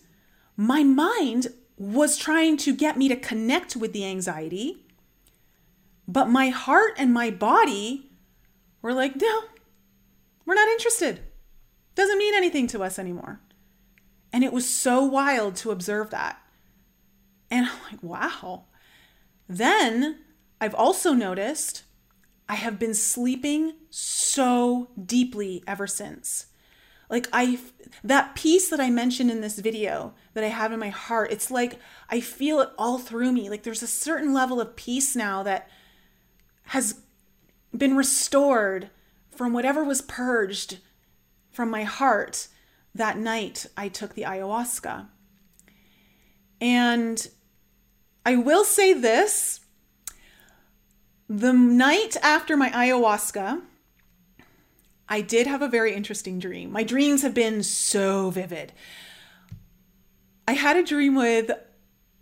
my mind was trying to get me to connect with the anxiety, but my heart and my body were like, no, we're not interested. Doesn't mean anything to us anymore. And it was so wild to observe that. And I'm like, wow. Then I've also noticed I have been sleeping so deeply ever since. Like I that peace that I mentioned in this video that I have in my heart, it's like I feel it all through me. Like there's a certain level of peace now that has been restored from whatever was purged from my heart that night I took the ayahuasca. And I will say this the night after my ayahuasca, I did have a very interesting dream. My dreams have been so vivid. I had a dream with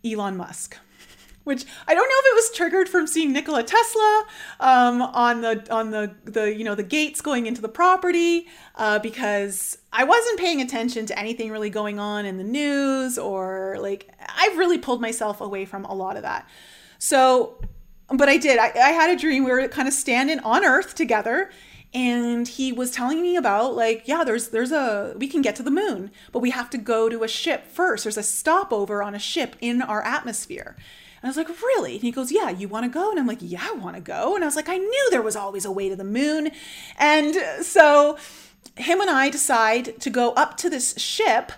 Elon Musk, which I don't know if it was triggered from seeing Nikola Tesla um, on the on the the you know the gates going into the property uh, because I wasn't paying attention to anything really going on in the news or like I've really pulled myself away from a lot of that. So, but I did. I, I had a dream. We were kind of standing on Earth together and he was telling me about like yeah there's there's a we can get to the moon but we have to go to a ship first there's a stopover on a ship in our atmosphere and I was like, really? And he goes, yeah, you want to go? And I'm like, yeah, I want to go. And I was like, I knew there was always a way to the moon. And so him and I decide to go up to this ship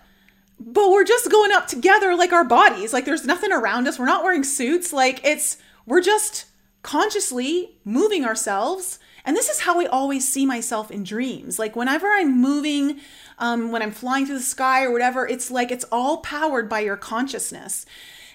but we're just going up together like our bodies. Like there's nothing around us. We're not wearing suits. Like it's, we're just consciously moving ourselves. And this is how I always see myself in dreams. Like whenever I'm moving, um, when I'm flying through the sky or whatever, it's like it's all powered by your consciousness.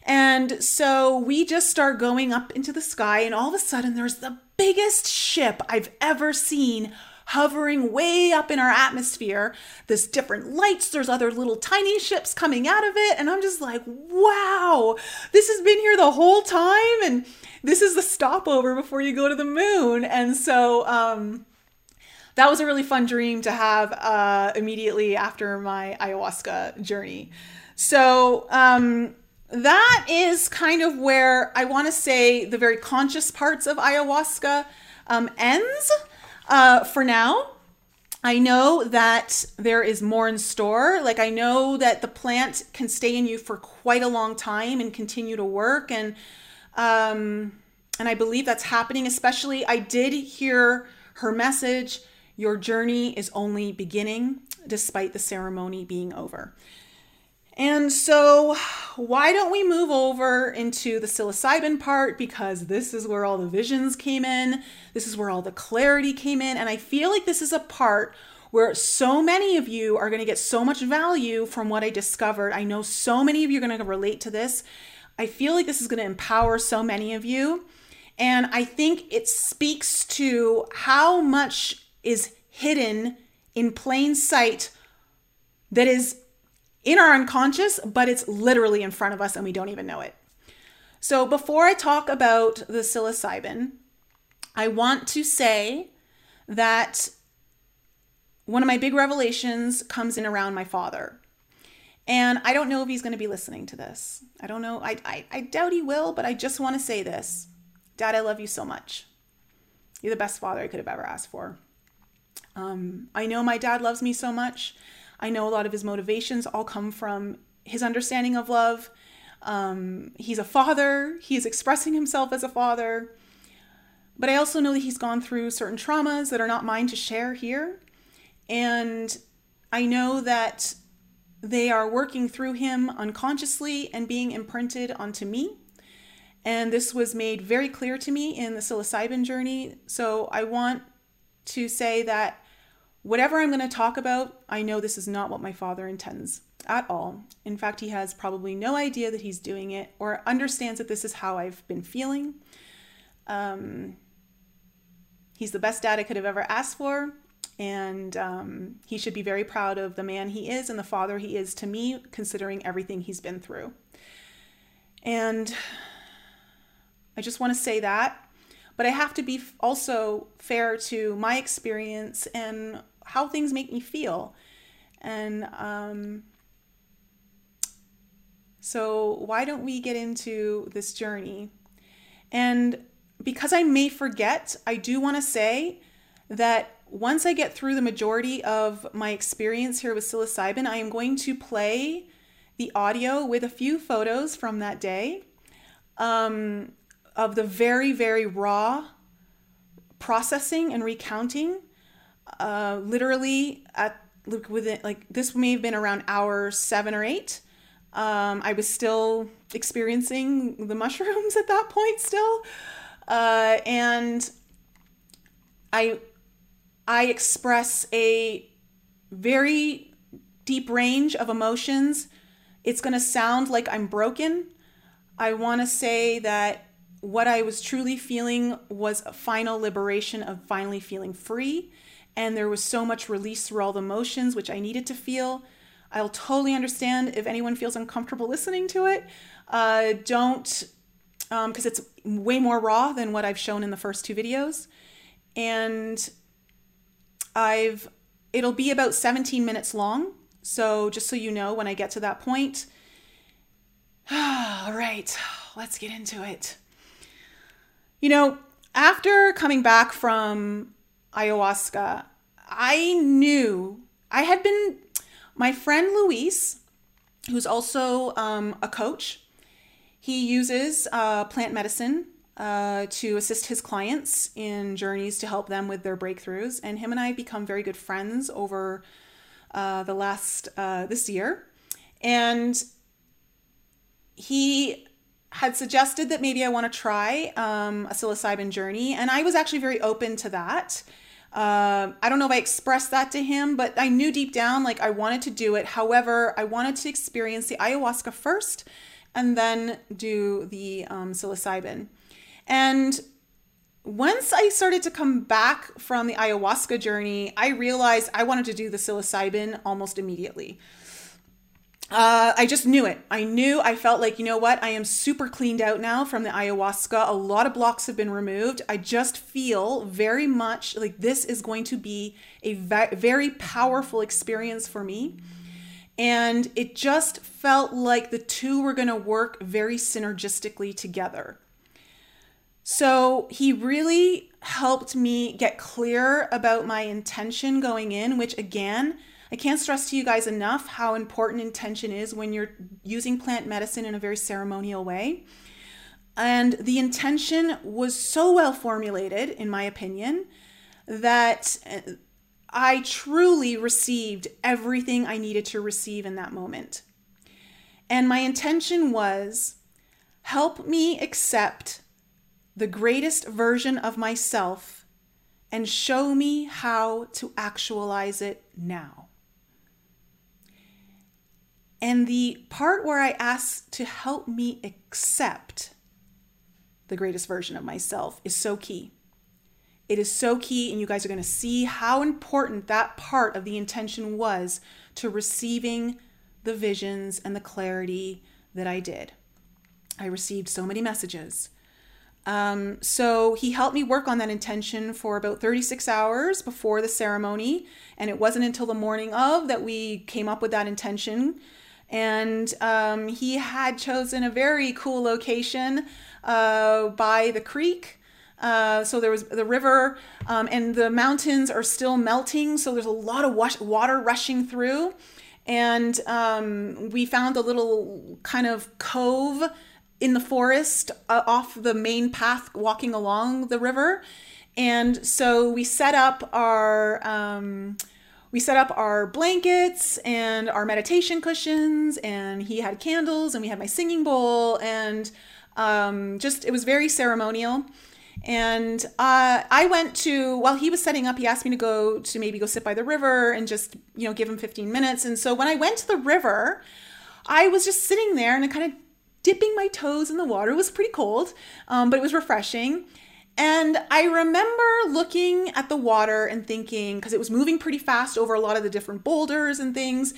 And so we just start going up into the sky, and all of a sudden, there's the biggest ship I've ever seen hovering way up in our atmosphere. There's different lights, there's other little tiny ships coming out of it. And I'm just like, wow, this has been here the whole time. And this is the stopover before you go to the moon. And so, um, that was a really fun dream to have uh, immediately after my ayahuasca journey. So, um, that is kind of where I want to say the very conscious parts of ayahuasca um, ends uh, for now. I know that there is more in store. Like, I know that the plant can stay in you for quite a long time and continue to work. And, um, and I believe that's happening, especially. I did hear her message your journey is only beginning despite the ceremony being over. And so, why don't we move over into the psilocybin part? Because this is where all the visions came in. This is where all the clarity came in. And I feel like this is a part where so many of you are going to get so much value from what I discovered. I know so many of you are going to relate to this. I feel like this is going to empower so many of you. And I think it speaks to how much is hidden in plain sight that is in our unconscious, but it's literally in front of us and we don't even know it. So, before I talk about the psilocybin, I want to say that one of my big revelations comes in around my father. And I don't know if he's going to be listening to this. I don't know. I, I, I doubt he will, but I just want to say this Dad, I love you so much. You're the best father I could have ever asked for. Um, I know my dad loves me so much. I know a lot of his motivations all come from his understanding of love. Um, he's a father, he is expressing himself as a father. But I also know that he's gone through certain traumas that are not mine to share here. And I know that they are working through him unconsciously and being imprinted onto me. And this was made very clear to me in the psilocybin journey. So I want to say that Whatever I'm going to talk about, I know this is not what my father intends at all. In fact, he has probably no idea that he's doing it or understands that this is how I've been feeling. Um, he's the best dad I could have ever asked for, and um, he should be very proud of the man he is and the father he is to me, considering everything he's been through. And I just want to say that, but I have to be also fair to my experience and how things make me feel. And um, so, why don't we get into this journey? And because I may forget, I do want to say that once I get through the majority of my experience here with psilocybin, I am going to play the audio with a few photos from that day um, of the very, very raw processing and recounting uh, literally at look within like this may have been around hour seven or eight. Um, I was still experiencing the [LAUGHS] mushrooms at that point still, uh, and I I express a very deep range of emotions. It's going to sound like I'm broken. I want to say that what I was truly feeling was a final liberation of finally feeling free and there was so much release through all the emotions, which I needed to feel. I'll totally understand if anyone feels uncomfortable listening to it. Uh, don't, because um, it's way more raw than what I've shown in the first two videos. And I've, it'll be about 17 minutes long. So just so you know, when I get to that point, [SIGHS] all right, let's get into it. You know, after coming back from ayahuasca, I knew I had been, my friend Luis, who's also um, a coach, he uses uh, plant medicine uh, to assist his clients in journeys to help them with their breakthroughs. And him and I have become very good friends over uh, the last, uh, this year. And he had suggested that maybe I want to try um, a psilocybin journey, and I was actually very open to that. Uh, I don't know if I expressed that to him, but I knew deep down like I wanted to do it. However, I wanted to experience the ayahuasca first and then do the um, psilocybin. And once I started to come back from the ayahuasca journey, I realized I wanted to do the psilocybin almost immediately uh, I just knew it. I knew, I felt like, you know what? I am super cleaned out now from the ayahuasca. A lot of blocks have been removed. I just feel very much like this is going to be a very powerful experience for me. And it just felt like the two were going to work very synergistically together. So he really helped me get clear about my intention going in, which again, I can't stress to you guys enough how important intention is when you're using plant medicine in a very ceremonial way. And the intention was so well formulated, in my opinion, that uh, I truly received everything I needed to receive in that moment. And my intention was help me accept the greatest version of myself and show me how to actualize it now. And the part where I ask to help me accept the greatest version of myself is so key. It is so key, and you guys are going to see how important that part of the intention was to receiving the visions and the clarity that I did. I received so many messages. Um, so he helped me work on that intention for about 36 hours before the ceremony. And it wasn't until the morning of that we came up with that intention and um, he had chosen a very cool location uh, by the creek. Uh, so there was the river, um, and the mountains are still melting. So there's a lot of water rushing through. And um, we found a little kind of cove in the forest uh, off the main path walking along the river. And so we set up our um, we set up our blankets and our meditation cushions, and he had candles, and we had my singing bowl, and um, just it was very ceremonial. And uh, I went to while he was setting up, he asked me to go to maybe go sit by the river and just you know give him 15 minutes. And so when I went to the river, I was just sitting there and kind of dipping my toes in the water. It was pretty cold, um, but it was refreshing. And I remember looking at the water and thinking, because it was moving pretty fast over a lot of the different boulders and things.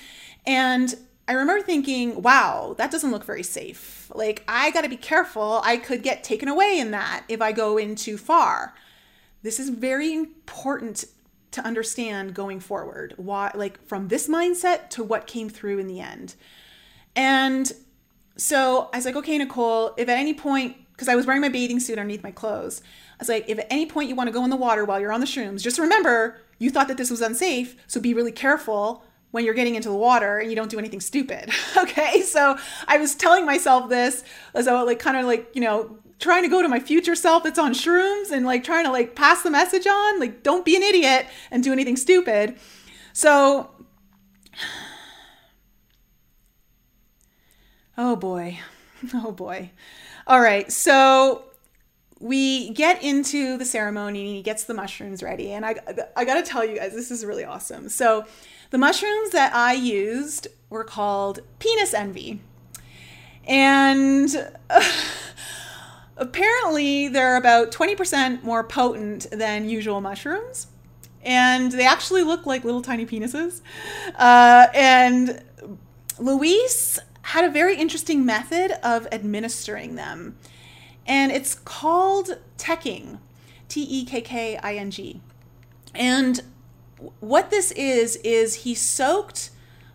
And I remember thinking, wow, that doesn't look very safe. Like, I got to be careful. I could get taken away in that if I go in too far. This is very important to understand going forward. Why, like, from this mindset to what came through in the end. And so I was like, okay, Nicole, if at any point, because I was wearing my bathing suit underneath my clothes, I was like, if at any point you want to go in the water while you're on the shrooms, just remember you thought that this was unsafe. So be really careful when you're getting into the water and you don't do anything stupid. [LAUGHS] okay. So I was telling myself this as though, like, kind of like, you know, trying to go to my future self that's on shrooms and like trying to like pass the message on. Like, don't be an idiot and do anything stupid. So, [SIGHS] oh boy. [LAUGHS] Oh boy. All right. So we get into the ceremony and he gets the mushrooms ready. And i, I gotta tell you guys this is really awesome. So the mushrooms that i used were called penis envy. And [LAUGHS] apparently they're about 20% more potent than usual mushrooms. And they actually look like little tiny penises. Uh, and luis had a very interesting method of administering them and it's called tekking, T E K K I N G. And what this is, is he soaked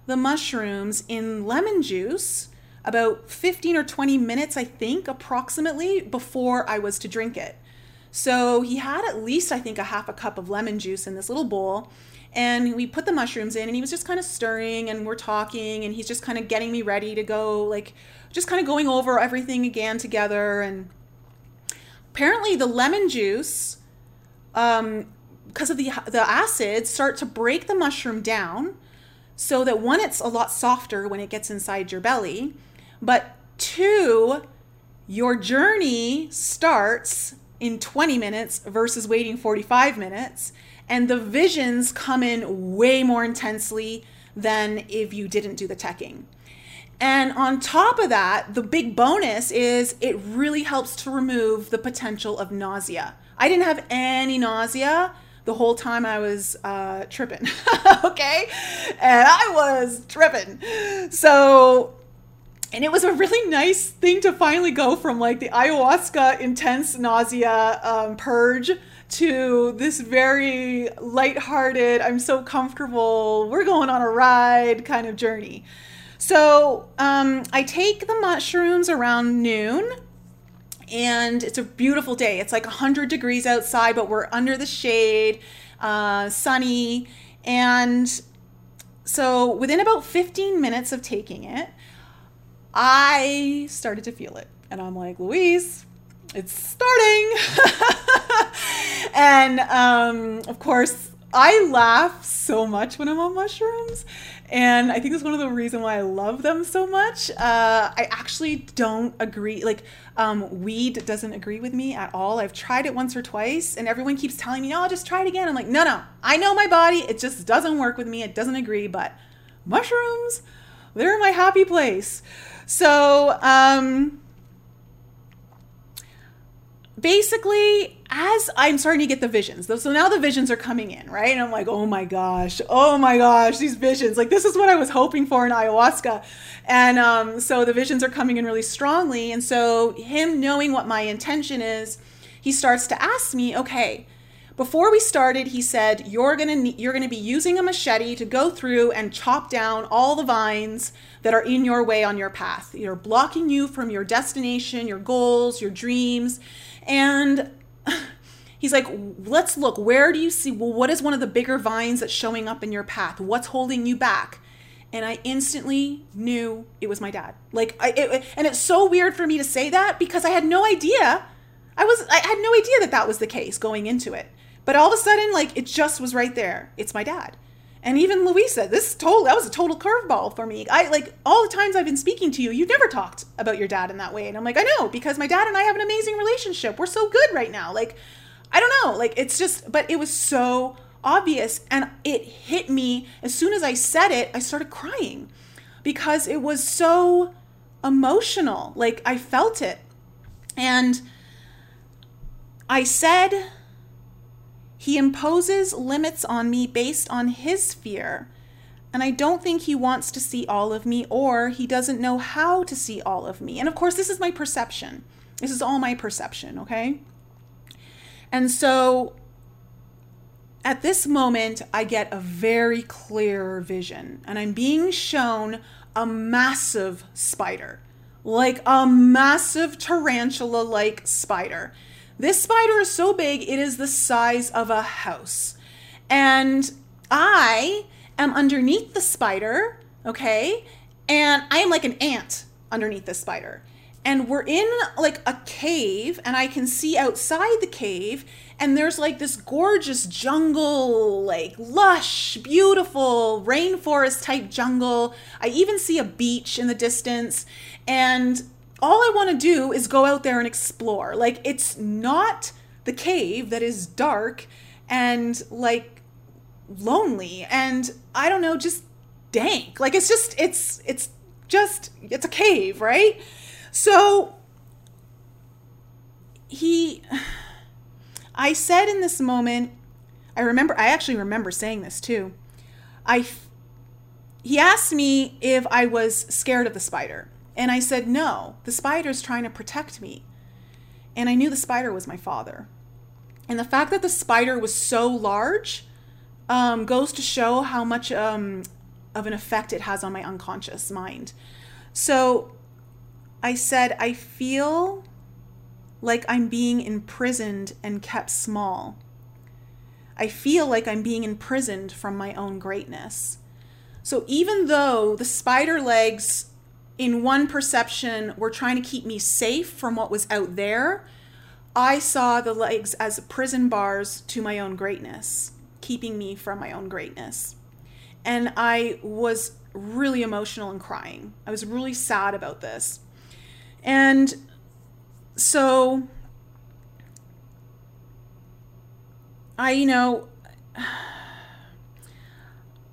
the mushrooms in lemon juice about 15 or 20 minutes, I think, approximately, before I was to drink it. So he had at least, I think, a half a cup of lemon juice in this little bowl. And we put the mushrooms in, and he was just kind of stirring, and we're talking, and he's just kind of getting me ready to go, like, just kind of going over everything again together. And apparently the lemon juice um, because of the the acids start to break the mushroom down so that one, it's a lot softer when it gets inside your belly, but two, your journey starts in 20 minutes versus waiting 45 minutes. And the visions come in way more intensely than if you didn't do the tekking. And on top of that, the big bonus is it really helps to remove the potential of nausea. I didn't have any nausea the whole time I was uh, tripping, [LAUGHS] okay? And I was tripping. So, and it was a really nice thing to finally go from like the ayahuasca intense nausea um, purge to this very lighthearted, I'm so comfortable, we're going on a ride kind of journey. So um, I take the mushrooms around noon and it's a beautiful day. It's like 100 degrees outside, but we're under the shade, uh, sunny. And so within about 15 minutes of taking it, I started to feel it. And I'm like, Luis, it's starting. [LAUGHS] and um, of course, I laugh so much when I'm on mushrooms. And I think that's one of the reasons why I love them so much. Uh, I actually don't agree. Like, um, weed doesn't agree with me at all. I've tried it once or twice, and everyone keeps telling me, "Oh, just try it again." I'm like, "No, no. I know my body. It just doesn't work with me. It doesn't agree." But mushrooms, they're my happy place. So, um, basically, as I'm starting to get the visions, so now the visions are coming in, right? And I'm like, oh my gosh, oh my gosh, these visions. Like, this is what I was hoping for in ayahuasca. And um, so the visions are coming in really strongly. And so, him knowing what my intention is, he starts to ask me, okay, before we started, he said, "You're gonna you're gonna be using a machete to go through and chop down all the vines that are in your way on your path. You're blocking you from your destination, your goals, your dreams." And he's like, let's look, where do you see, well, what is one of the bigger vines that's showing up in your path? What's holding you back? And I instantly knew it was my dad. Like, I, it, and it's so weird for me to say that because I had no idea. I was, I had no idea that that was the case going into it. But all of a sudden, like, it just was right there. It's my dad. And even Louisa, this total that was a total curveball for me. I like all the times I've been speaking to you, you've never talked about your dad in that way. And I'm like, I know, because my dad and I have an amazing relationship. We're so good right now. Like, I don't know. Like it's just but it was so obvious and it hit me as soon as I said it, I started crying because it was so emotional. Like I felt it. And I said he imposes limits on me based on his fear. And I don't think he wants to see all of me or he doesn't know how to see all of me. And of course, this is my perception. This is all my perception, okay? And so at this moment, I get a very clear vision, and I'm being shown a massive spider, like a massive tarantula like spider. This spider is so big, it is the size of a house. And I am underneath the spider, okay? And I am like an ant underneath the spider. And we're in like a cave, and I can see outside the cave, and there's like this gorgeous jungle, like lush, beautiful rainforest type jungle. I even see a beach in the distance. And all I want to do is go out there and explore. Like it's not the cave that is dark and like lonely and I don't know, just dank. Like it's just it's it's just it's a cave, right? So he I said in this moment, I remember I actually remember saying this too. I he asked me if I was scared of the spider. And I said, No, the spider's trying to protect me. And I knew the spider was my father. And the fact that the spider was so large um, goes to show how much um, of an effect it has on my unconscious mind. So I said, I feel like I'm being imprisoned and kept small. I feel like I'm being imprisoned from my own greatness. So even though the spider legs in one perception were trying to keep me safe from what was out there, I saw the legs as prison bars to my own greatness, keeping me from my own greatness. and I was really emotional and crying. I was really sad about this. And so I, you know,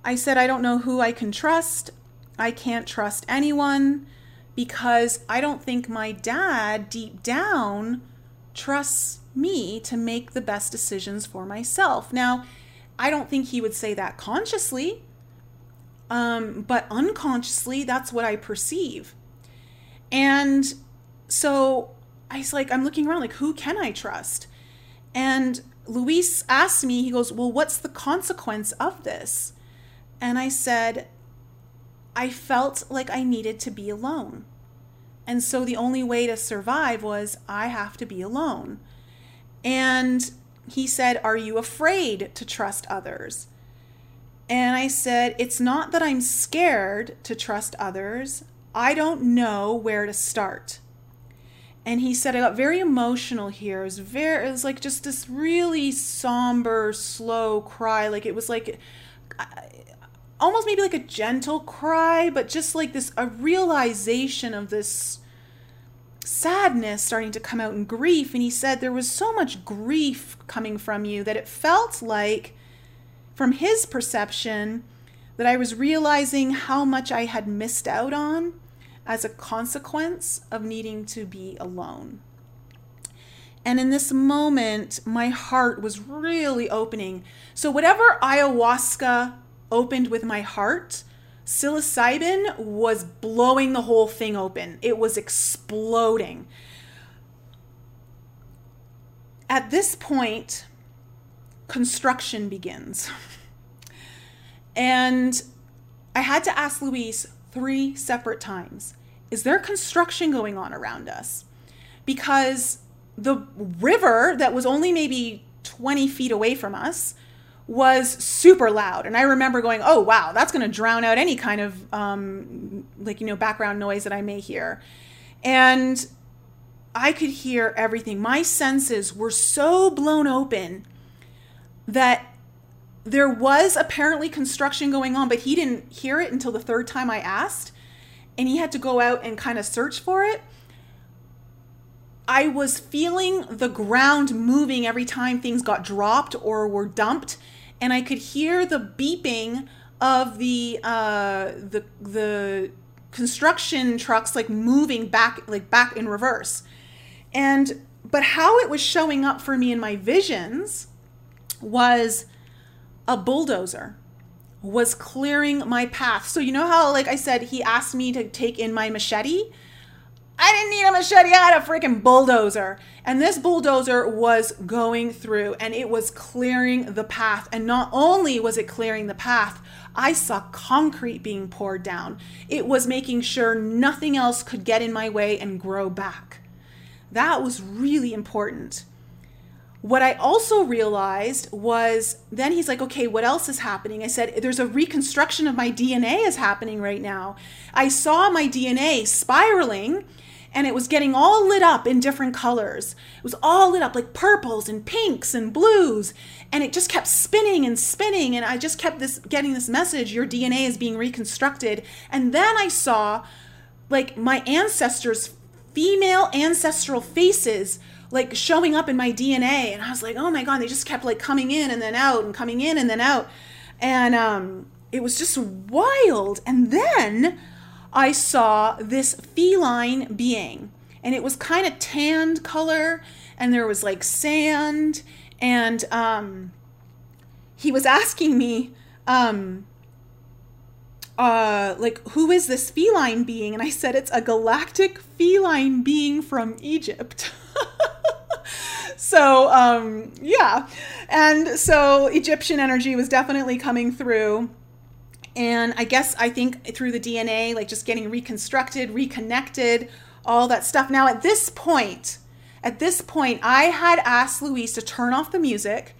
I said, I don't know who I can trust. I can't trust anyone because I don't think my dad, deep down, trusts me to make the best decisions for myself. Now, I don't think he would say that consciously, um, but unconsciously, that's what I perceive. And so I was like, I'm looking around, like, who can I trust? And Luis asked me, he goes, Well, what's the consequence of this? And I said, I felt like I needed to be alone. And so the only way to survive was I have to be alone. And he said, Are you afraid to trust others? And I said, It's not that I'm scared to trust others. I don't know where to start. And he said, I got very emotional here. It was very, it was like just this really somber, slow cry. Like it was like almost maybe like a gentle cry, but just like this, a realization of this sadness starting to come out in grief. And he said there was so much grief coming from you that it felt like, from his perception, that I was realizing how much I had missed out on as a consequence of needing to be alone. And in this moment, my heart was really opening. So, whatever ayahuasca opened with my heart, psilocybin was blowing the whole thing open. It was exploding. At this point, construction begins. [LAUGHS] And I had to ask Luis three separate times is there construction going on around us? Because the river that was only maybe 20 feet away from us was super loud. And I remember going, oh, wow, that's going to drown out any kind of, um, like, you know, background noise that I may hear. And I could hear everything. My senses were so blown open that there was apparently construction going on, but he didn't hear it until the third time I asked and he had to go out and kind of search for it. I was feeling the ground moving every time things got dropped or were dumped, and I could hear the beeping of the uh, the the construction trucks like moving back like back in reverse. And but how it was showing up for me in my visions was a bulldozer was clearing my path. So you know how like I said he asked me to take in my machete? I didn't need a machete, I had a freaking bulldozer. And this bulldozer was going through and it was clearing the path. And not only was it clearing the path, I saw concrete being poured down. It was making sure nothing else could get in my way and grow back. That was really important. What I also realized was then he's like, okay, what else is happening? I said, there's a reconstruction of my DNA is happening right now. I saw my DNA spiraling and it was getting all lit up in different colors. It was all lit up like purples and pinks and blues. And it just kept spinning and spinning. And I just kept this getting this message your DNA is being reconstructed. And then I saw like my ancestors' female ancestral faces like showing up in my DNA. And I was like, oh my God, they just kept like coming in and then out and coming in and then out. And um, it was just wild. And then I saw this feline being, and it was kind of tanned color, and there was like sand. And um, he was asking me, um, uh, like, who is this feline being? And I said, it's a galactic feline being from Egypt. [LAUGHS] [LAUGHS] so um, yeah, and so Egyptian energy was definitely coming through. And I guess I think through the DNA, like just getting reconstructed, reconnected, all that stuff. Now, at this point, at this point, I had asked Luis to turn off the music.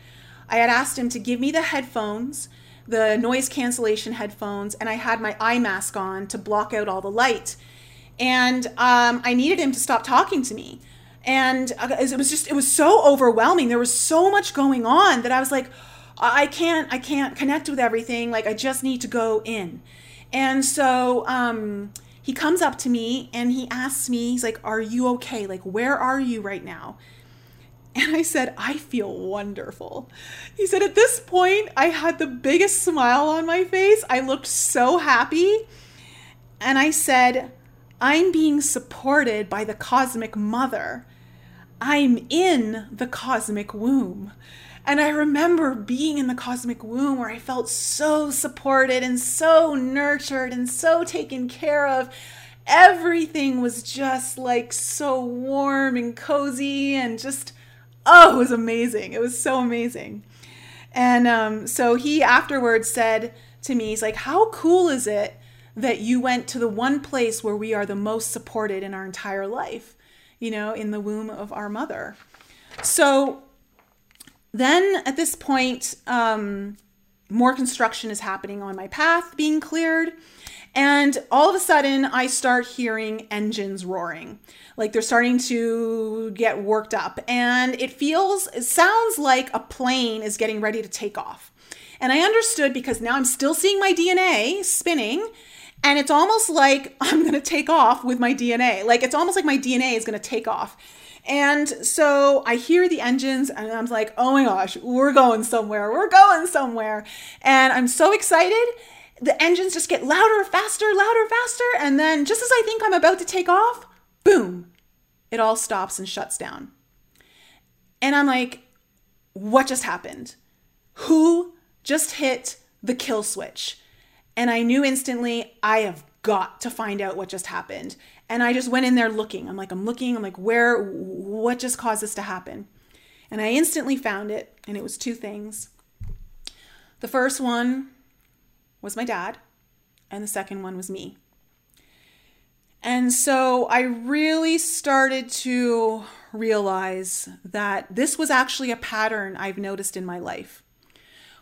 I had asked him to give me the headphones, the noise cancellation headphones, and I had my eye mask on to block out all the light. And um, I needed him to stop talking to me and uh, it was just it was so overwhelming there was so much going on that i was like I can't I can't connect with everything. Like I just need to go in. And so um he comes up to me and he asks me, he's like, Are you okay? Like, where are you right now? And I said, I feel wonderful. He said, At this point, I had the biggest smile on my face. I looked so happy. And I said, I'm being supported by the cosmic mother. I'm in the cosmic womb. And I remember being in the cosmic womb where I felt so supported and so nurtured and so taken care of. Everything was just like so warm and cozy and just, oh, it was amazing. It was so amazing. And um, so he afterwards said to me, he's like, How cool is it that you went to the one place where we are the most supported in our entire life, you know, in the womb of our mother? So then at this point, um, more construction is happening on my path being cleared. And all of a sudden, I start hearing engines roaring. Like they're starting to get worked up. And it feels, it sounds like a plane is getting ready to take off. And I understood because now I'm still seeing my DNA spinning. And it's almost like [LAUGHS] I'm going to take off with my DNA. Like it's almost like my DNA is going to take off. And so I hear the engines and I'm like, oh my gosh, we're going somewhere. We're going somewhere. And I'm so excited. The engines just get louder, faster, louder, faster. And then just as I think I'm about to take off, boom, it all stops and shuts down. And I'm like, what just happened? Who just hit the kill switch? And I knew instantly, I have got to find out what just happened. And I just went in there looking. I'm like, I'm looking. I'm like, where, what just caused this to happen? And I instantly found it. And it was two things. The first one was my dad, and the second one was me. And so I really started to realize that this was actually a pattern I've noticed in my life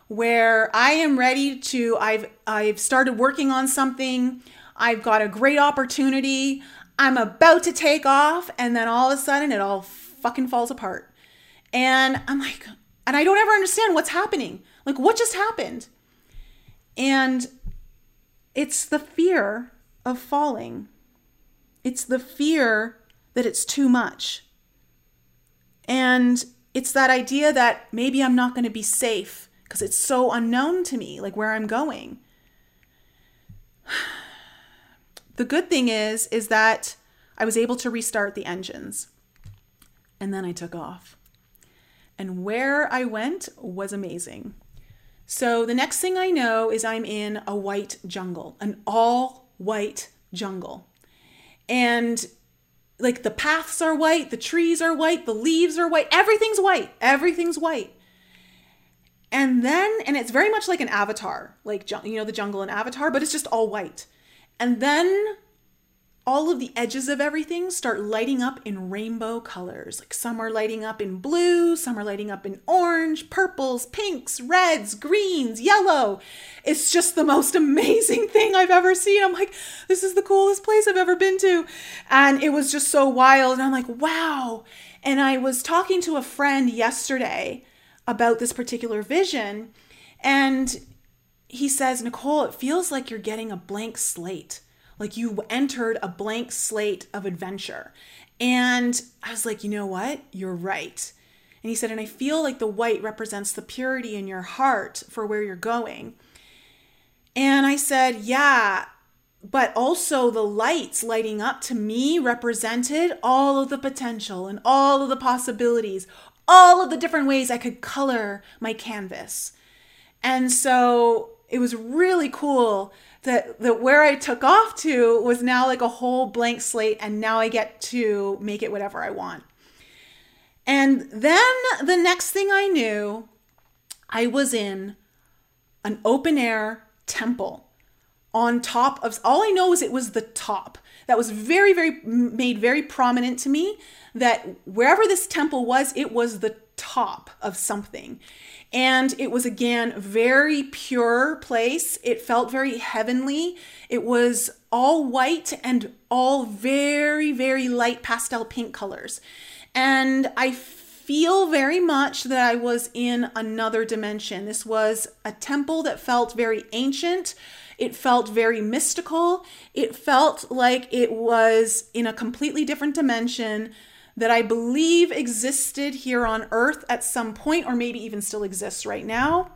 where I am ready to I've I've started working on something, I've got a great opportunity, I'm about to take off, and then all of a sudden it all fucking falls apart. And I'm like, and I don't ever understand what's happening. Like, what just happened? And it's the fear of falling, it's the fear that it's too much. And it's that idea that maybe I'm not going to be safe because it's so unknown to me, like where I'm going. [SIGHS] The good thing is is that I was able to restart the engines. And then I took off. And where I went was amazing. So the next thing I know is I'm in a white jungle, an all white jungle. And like the paths are white, the trees are white, the leaves are white, everything's white, everything's white. And then, and it's very much like an avatar, like, you know, the jungle in Avatar, but it's just all white. And then all of the edges of everything start lighting up in rainbow colors. Like some are lighting up in blue, some are lighting up in orange, purples, pinks, reds, greens, yellow. It's just the most [LAUGHS] amazing thing I've ever seen. I'm like, this is the coolest place I've ever been to. And it was just so wild. And I'm like, wow. And I was talking to a friend yesterday about this particular vision. And he says, Nicole, it feels like you're getting a blank slate like you entered a blank slate of adventure. And I was like, you know what? You're right. And he said, and I feel like the white represents the purity in your heart for where you're going. And I said, yeah, but also the lights lighting up to me represented all of the potential and all of the possibilities, all of the different ways I could color my canvas. And so it was really cool that that where I took off to was now like a whole blank slate and now I get to make it whatever I want. And then the next thing I knew, I was in an open air temple on top of all I know is it was the top. That was very very made very prominent to me that wherever this temple was, it was the top of something. And it was again very pure place. It felt very heavenly. It was all white and all very, very light pastel pink colors. And I feel very much that I was in another dimension. This was a temple that felt very ancient. It felt very mystical. It felt like it was in a completely different dimension that I believe existed here on earth at some point, or maybe even still exists right now.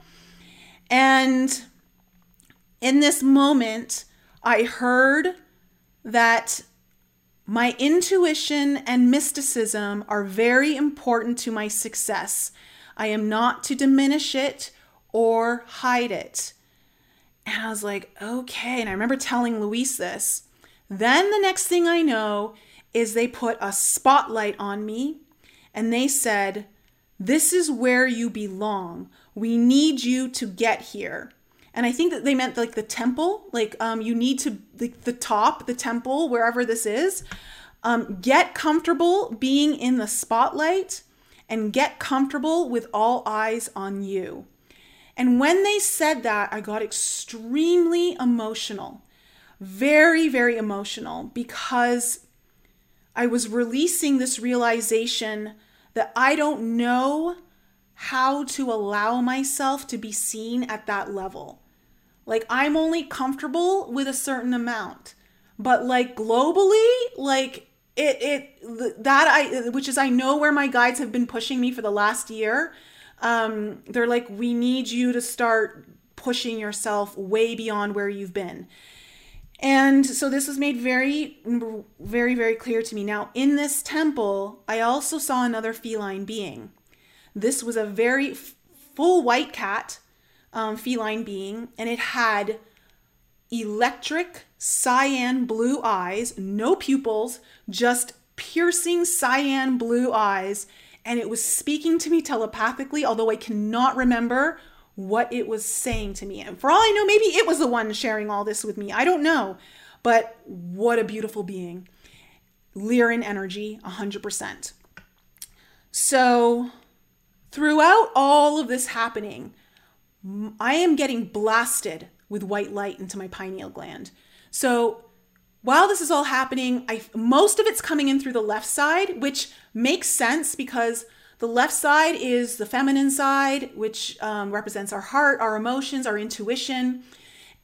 And in this moment, I heard that my intuition and mysticism are very important to my success. I am not to diminish it or hide it. And I was like, okay. And I remember telling Luis this. Then the next thing I know is they put a spotlight on me and they said, This is where you belong. We need you to get here. And I think that they meant like the temple, like um, you need to, like the top, the temple, wherever this is. Um, get comfortable being in the spotlight and get comfortable with all eyes on you. And when they said that, I got extremely emotional, very, very emotional, because I was releasing this realization that I don't know how to allow myself to be seen at that level. Like, I'm only comfortable with a certain amount, but like globally, like, it, it, that I, which is, I know where my guides have been pushing me for the last year. Um, they're like, we need you to start pushing yourself way beyond where you've been. And so this was made very, very, very clear to me. Now, in this temple, I also saw another feline being. This was a very full white cat um, feline being, and it had electric cyan blue eyes, no pupils, just piercing cyan blue eyes. And it was speaking to me telepathically, although I cannot remember what it was saying to me. And for all I know, maybe it was the one sharing all this with me. I don't know. But what a beautiful being. Lyran energy, 100%. So, throughout all of this happening, I am getting blasted with white light into my pineal gland. So, while this is all happening, I most of it's coming in through the left side, which makes sense because the left side is the feminine side, which um, represents our heart, our emotions, our intuition.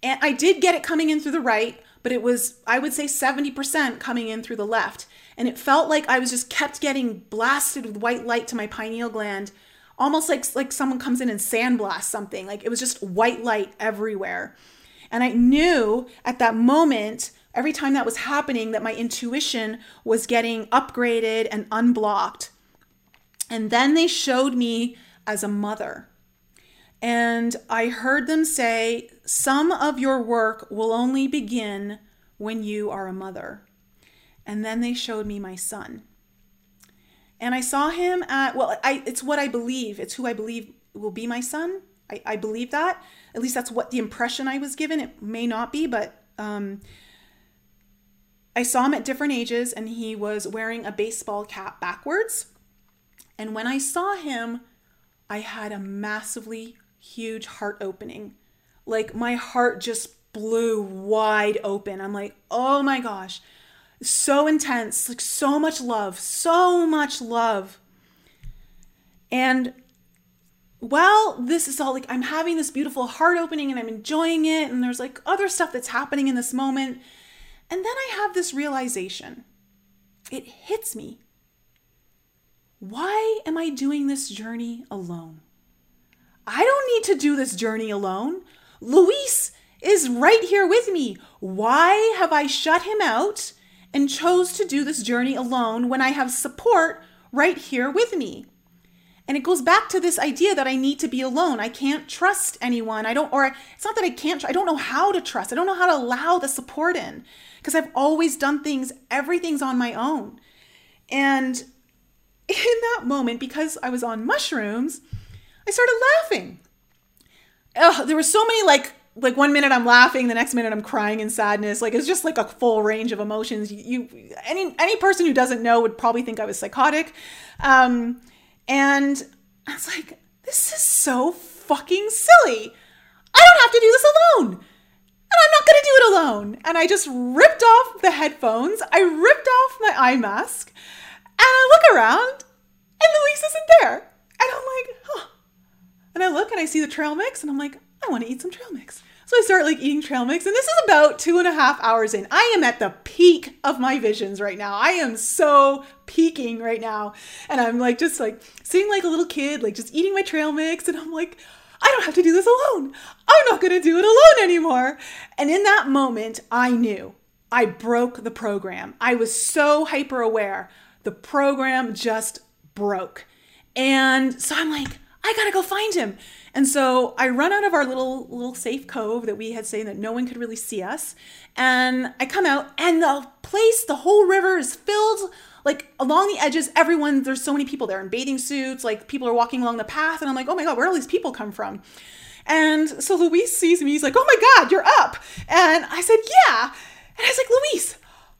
And I did get it coming in through the right, but it was, I would say, 70% coming in through the left. And it felt like I was just kept getting blasted with white light to my pineal gland, almost like, like someone comes in and sandblasts something. Like it was just white light everywhere. And I knew at that moment, every time that was happening, that my intuition was getting upgraded and unblocked. And then they showed me as a mother. And I heard them say, Some of your work will only begin when you are a mother. And then they showed me my son. And I saw him at, well, I, it's what I believe. It's who I believe will be my son. I, I believe that. At least that's what the impression I was given. It may not be, but um, I saw him at different ages and he was wearing a baseball cap backwards. And when I saw him, I had a massively huge heart opening. Like my heart just blew wide open. I'm like, oh my gosh, so intense, like so much love, so much love. And while this is all like, I'm having this beautiful heart opening and I'm enjoying it, and there's like other stuff that's happening in this moment. And then I have this realization. It hits me why am I doing this journey alone? I don't need to do this journey alone. Luis is right here with me. Why have I shut him out and chose to do this journey alone when I have support right here with me? And it goes back to this idea that I need to be alone. I can't trust anyone. I don't, or it's not that I can't, I don't know how to trust. I don't know how to allow the support in because I've always done things, everything's on my own. And in that moment, because I was on mushrooms, I started laughing. Ugh, there were so many like like one minute I'm laughing, the next minute I'm crying in sadness. Like it's just like a full range of emotions. You, you any any person who doesn't know would probably think I was psychotic. Um, and I was like, this is so fucking silly. I don't have to do this alone. And I'm not to do it alone. And I just ripped off the headphones. I ripped off my eye mask. And I look around and Luis isn't there. And I'm like, huh. And I look and I see the trail mix and I'm like, I want to eat some trail mix. So I start like eating trail mix, and this is about two and a half hours in. I am at the peak of my visions right now. I am so peaking right now. And I'm like just like sitting like a little kid, like just eating my trail mix, and I'm like, I don't have to do this alone. I'm not gonna do it alone anymore. And in that moment, I knew I broke the program. I was so hyper aware. The program just broke. And so I'm like, I gotta go find him. And so I run out of our little little safe cove that we had saying that no one could really see us. And I come out and the place, the whole river is filled like along the edges, everyone, there's so many people there in bathing suits, like people are walking along the path, and I'm like, oh my god, where all these people come from? And so Luis sees me, he's like, oh my god, you're up. And I said, yeah. And I was like, Luis,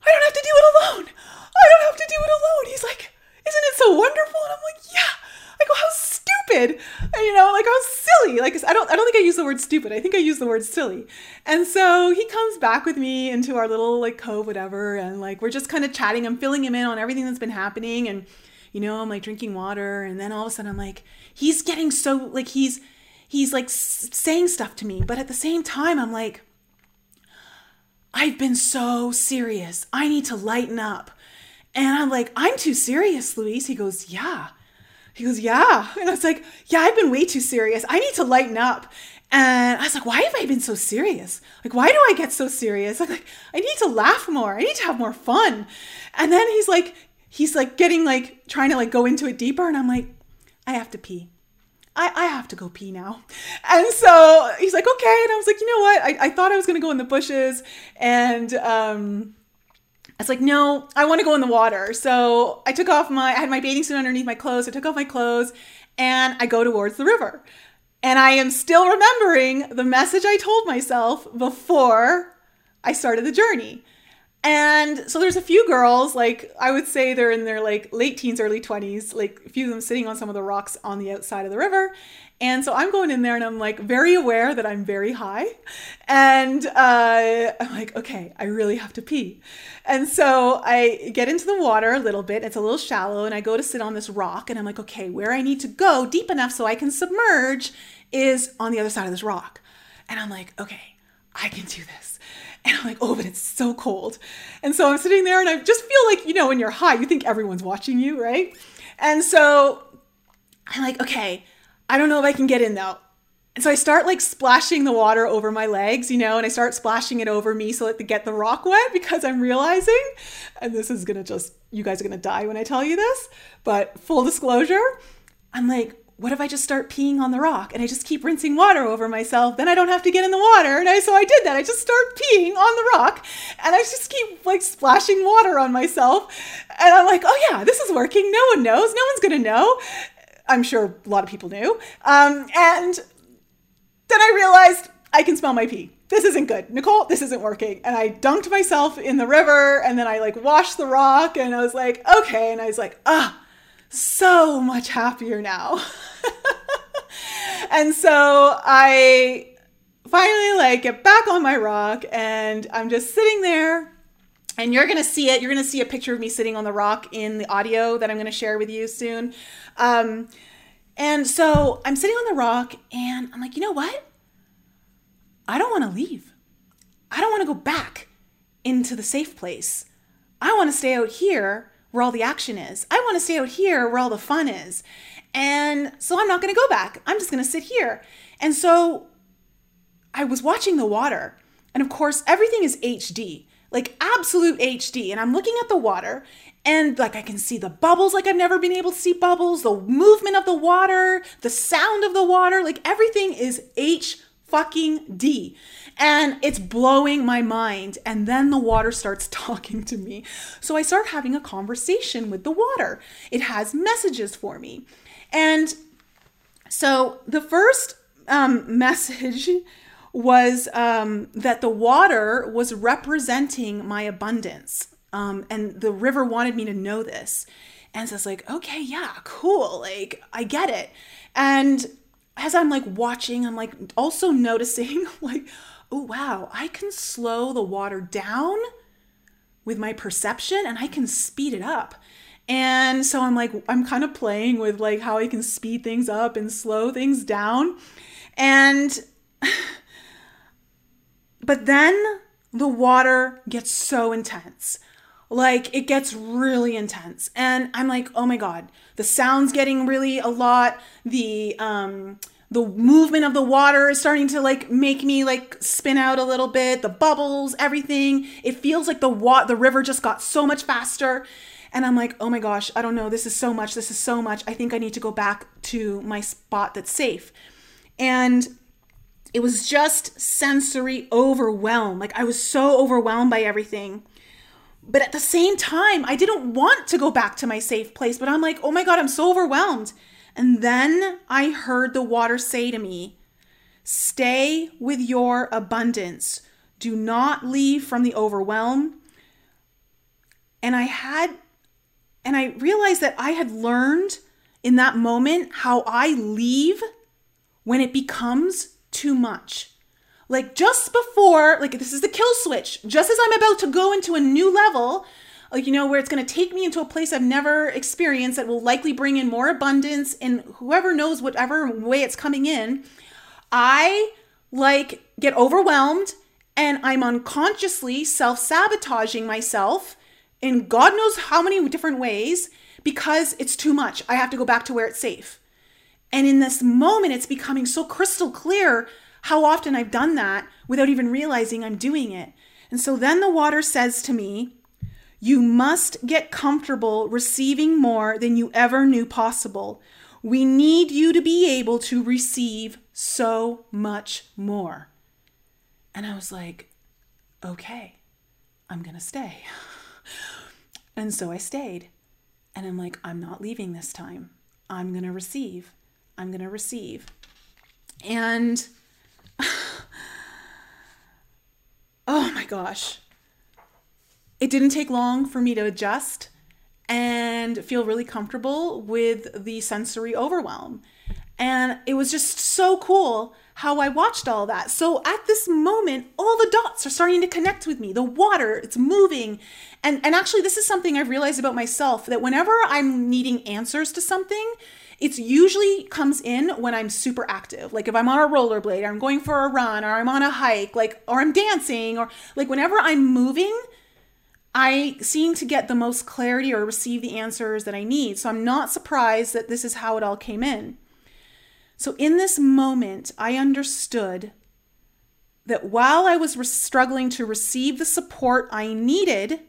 I don't have to do it alone. I don't have to do it alone. He's like, isn't it so wonderful? And I'm like, yeah. I go, how stupid, and, you know, like how silly. Like I don't, I don't think I use the word stupid. I think I use the word silly. And so he comes back with me into our little like cove, whatever, and like we're just kind of chatting. I'm filling him in on everything that's been happening, and you know, I'm like drinking water, and then all of a sudden I'm like, he's getting so like he's he's like saying stuff to me, but at the same time I'm like, I've been so serious. I need to lighten up. And I'm like, I'm too serious, Luis. He goes, Yeah. He goes, Yeah. And I was like, Yeah, I've been way too serious. I need to lighten up. And I was like, Why have I been so serious? Like, why do I get so serious? I'm like, I need to laugh more. I need to have more fun. And then he's like, he's like getting like trying to like go into it deeper. And I'm like, I have to pee. I, I have to go pee now. And so he's like, okay. And I was like, you know what? I, I thought I was going to go in the bushes. And um, I was like, no, I want to go in the water. So I took off my, I had my bathing suit underneath my clothes. I took off my clothes and I go towards the river. And I am still remembering the message I told myself before I started the journey. And so there's a few girls, like I would say they're in their like late teens, early 20s, like a few of them sitting on some of the rocks on the outside of the river. And so I'm going in there and I'm like very aware that I'm very high. And uh, I'm like, okay, I really have to pee. And so I get into the water a little bit. It's a little shallow. And I go to sit on this rock. And I'm like, okay, where I need to go deep enough so I can submerge is on the other side of this rock. And I'm like, okay, I can do this. And I'm like, oh, but it's so cold. And so I'm sitting there and I just feel like, you know, when you're high, you think everyone's watching you, right? And so I'm like, okay, I don't know if I can get in though. And so I start like splashing the water over my legs, you know, and I start splashing it over me so that to get the rock wet because I'm realizing, and this is gonna just, you guys are gonna die when I tell you this, but full disclosure, I'm like, what if I just start peeing on the rock and I just keep rinsing water over myself? Then I don't have to get in the water. And I, so I did that. I just start peeing on the rock and I just keep like splashing water on myself. And I'm like, oh yeah, this is working. No one knows. No one's going to know. I'm sure a lot of people knew. Um, and then I realized I can smell my pee. This isn't good. Nicole, this isn't working. And I dunked myself in the river and then I like washed the rock and I was like, okay. And I was like, ah, so much happier now. [LAUGHS] and so I finally like get back on my rock and I'm just sitting there and you're gonna see it. You're gonna see a picture of me sitting on the rock in the audio that I'm gonna share with you soon. Um, and so I'm sitting on the rock and I'm like, you know what? I don't wanna leave. I don't wanna go back into the safe place. I wanna stay out here where all the action is. I wanna stay out here where all the fun is. And so I'm not gonna go back. I'm just gonna sit here. And so I was watching the water. And of course, everything is HD like absolute HD. And I'm looking at the water and like I can see the bubbles like I've never been able to see bubbles, the movement of the water, the sound of the water, like everything is H fucking D. And it's blowing my mind. And then the water starts [LAUGHS] talking to me. So I start having a conversation with the water. It has messages for me. And so the first um, [LAUGHS] message was um, that the water was representing my abundance. Um, and the river wanted me to know this. And so it's like, okay, yeah, cool. Like, I get it. And as I'm like watching, I'm like also [LAUGHS] noticing, like, oh, wow, I can slow the water down with my perception and I can speed it up. And so I'm like, I'm kind of playing with like how I can speed things up and slow things down. And, [LAUGHS] but then the water gets so intense. Like it gets really intense. And I'm like, oh my God, the sound's getting really a lot. The, um, the movement of the water is starting to like make me like spin out a little bit. The bubbles everything. It feels like the wa- the river just got so much faster. And i'm like oh my gosh i don't know. This is so much. This is so much. I think i need to go back to my spot that's safe. And it was just sensory overwhelm like i was so overwhelmed by everything but at the same time i didn't want to go back to my safe place but i'm like oh my god i'm so overwhelmed and then I heard the water say to me, Stay with your abundance. Do not leave from the overwhelm. And I had, and I realized that I had learned in that moment how I leave when it becomes too much. Like just before, like this is the kill switch, just as I'm about to go into a new level, like you know where it's going to take me into a place I've never experienced that will likely bring in more abundance and whoever knows whatever way it's coming in I like get overwhelmed and I'm unconsciously self-sabotaging myself in God knows how many different ways because it's too much. I have to go back to where it's safe. And in this moment it's becoming so crystal clear how often I've done that without even realizing I'm doing it. And so then the water says to me, you must get comfortable receiving more than you ever knew possible. We need you to be able to receive so much more. And I was like, okay, I'm going to stay. [LAUGHS] and so I stayed. And I'm like, I'm not leaving this time. I'm going to receive. I'm going to receive. And [SIGHS] oh my gosh it didn't take long for me to adjust and feel really comfortable with the sensory overwhelm. And it was just so cool how I watched all that. So at this moment, all the dots are starting to connect with me. The water, it's moving. And and actually this is something I've realized about myself that whenever I'm needing answers to something, it's usually comes in when I'm super active. Like if I'm on a rollerblade, or I'm going for a run, or I'm on a hike, like or I'm dancing, or like whenever I'm moving, I seem to get the most clarity or receive the answers that I need. So I'm not surprised that this is how it all came in. So in this moment, I understood that while I was re- struggling to receive the support I needed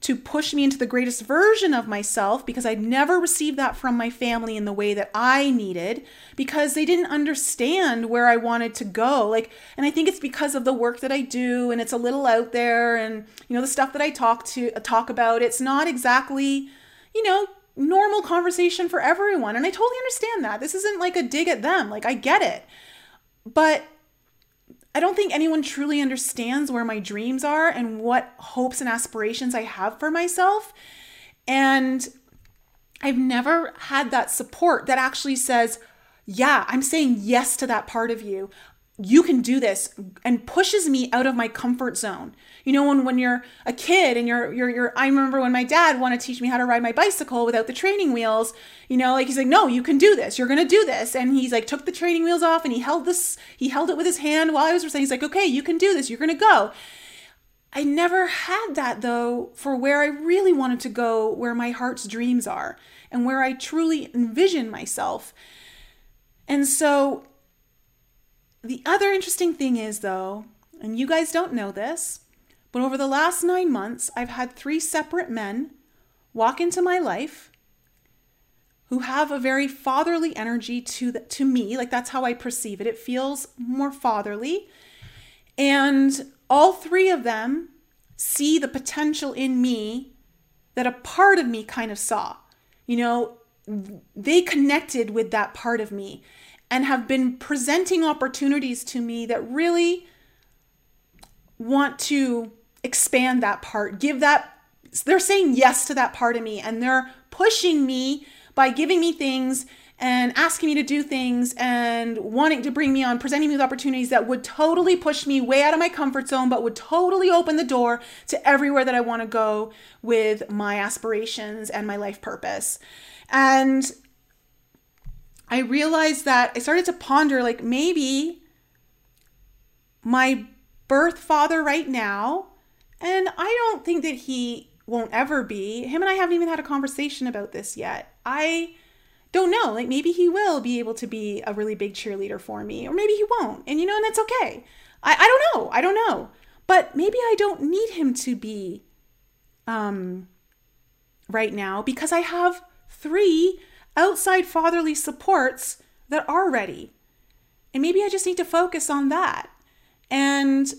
to push me into the greatest version of myself because I'd never received that from my family in the way that I needed because they didn't understand where I wanted to go. Like, and I think it's because of the work that I do and it's a little out there and, you know, the stuff that I talk to, uh, talk about, it's not exactly, you know, normal conversation for everyone. And I totally understand that. This isn't like a dig at them. Like, I get it. But I don't think anyone truly understands where my dreams are and what hopes and aspirations I have for myself. And I've never had that support that actually says, yeah, I'm saying yes to that part of you you can do this and pushes me out of my comfort zone. You know, when, when you're a kid and you're, you're, you're, I remember when my dad wanted to teach me how to ride my bicycle without the training wheels, you know, like he's like, no, you can do this. You're going to do this. And he's like, took the training wheels off and he held this, he held it with his hand while I was saying, he's like, okay, you can do this. You're going to go. I never had that though for where I really wanted to go, where my heart's dreams are and where I truly envision myself. And so the other interesting thing is, though, and you guys don't know this, but over the last nine months, I've had three separate men walk into my life who have a very fatherly energy to the, to me. Like that's how I perceive it. It feels more fatherly. And all three of them see the potential in me that a part of me kind of saw. You know they connected with that part of me and have been presenting opportunities to me that really want to expand that part, give that, they're saying yes to that part of me and they're pushing me by giving me things and asking me to do things and wanting to bring me on, presenting me with opportunities that would totally push me way out of my comfort zone, but would totally open the door to everywhere that I want to go with my aspirations and my life purpose. And I realized that I started to ponder like maybe my birth father right now, and I don't think that he won't ever be. Him and I haven't even had a conversation about this yet. I don't know. Like maybe he will be able to be a really big cheerleader for me, or maybe he won't. And you know, and that's okay. I, I don't know. I don't know. But maybe I don't need him to be um right now because I have three outside fatherly supports that are ready. And maybe I just need to focus on that. And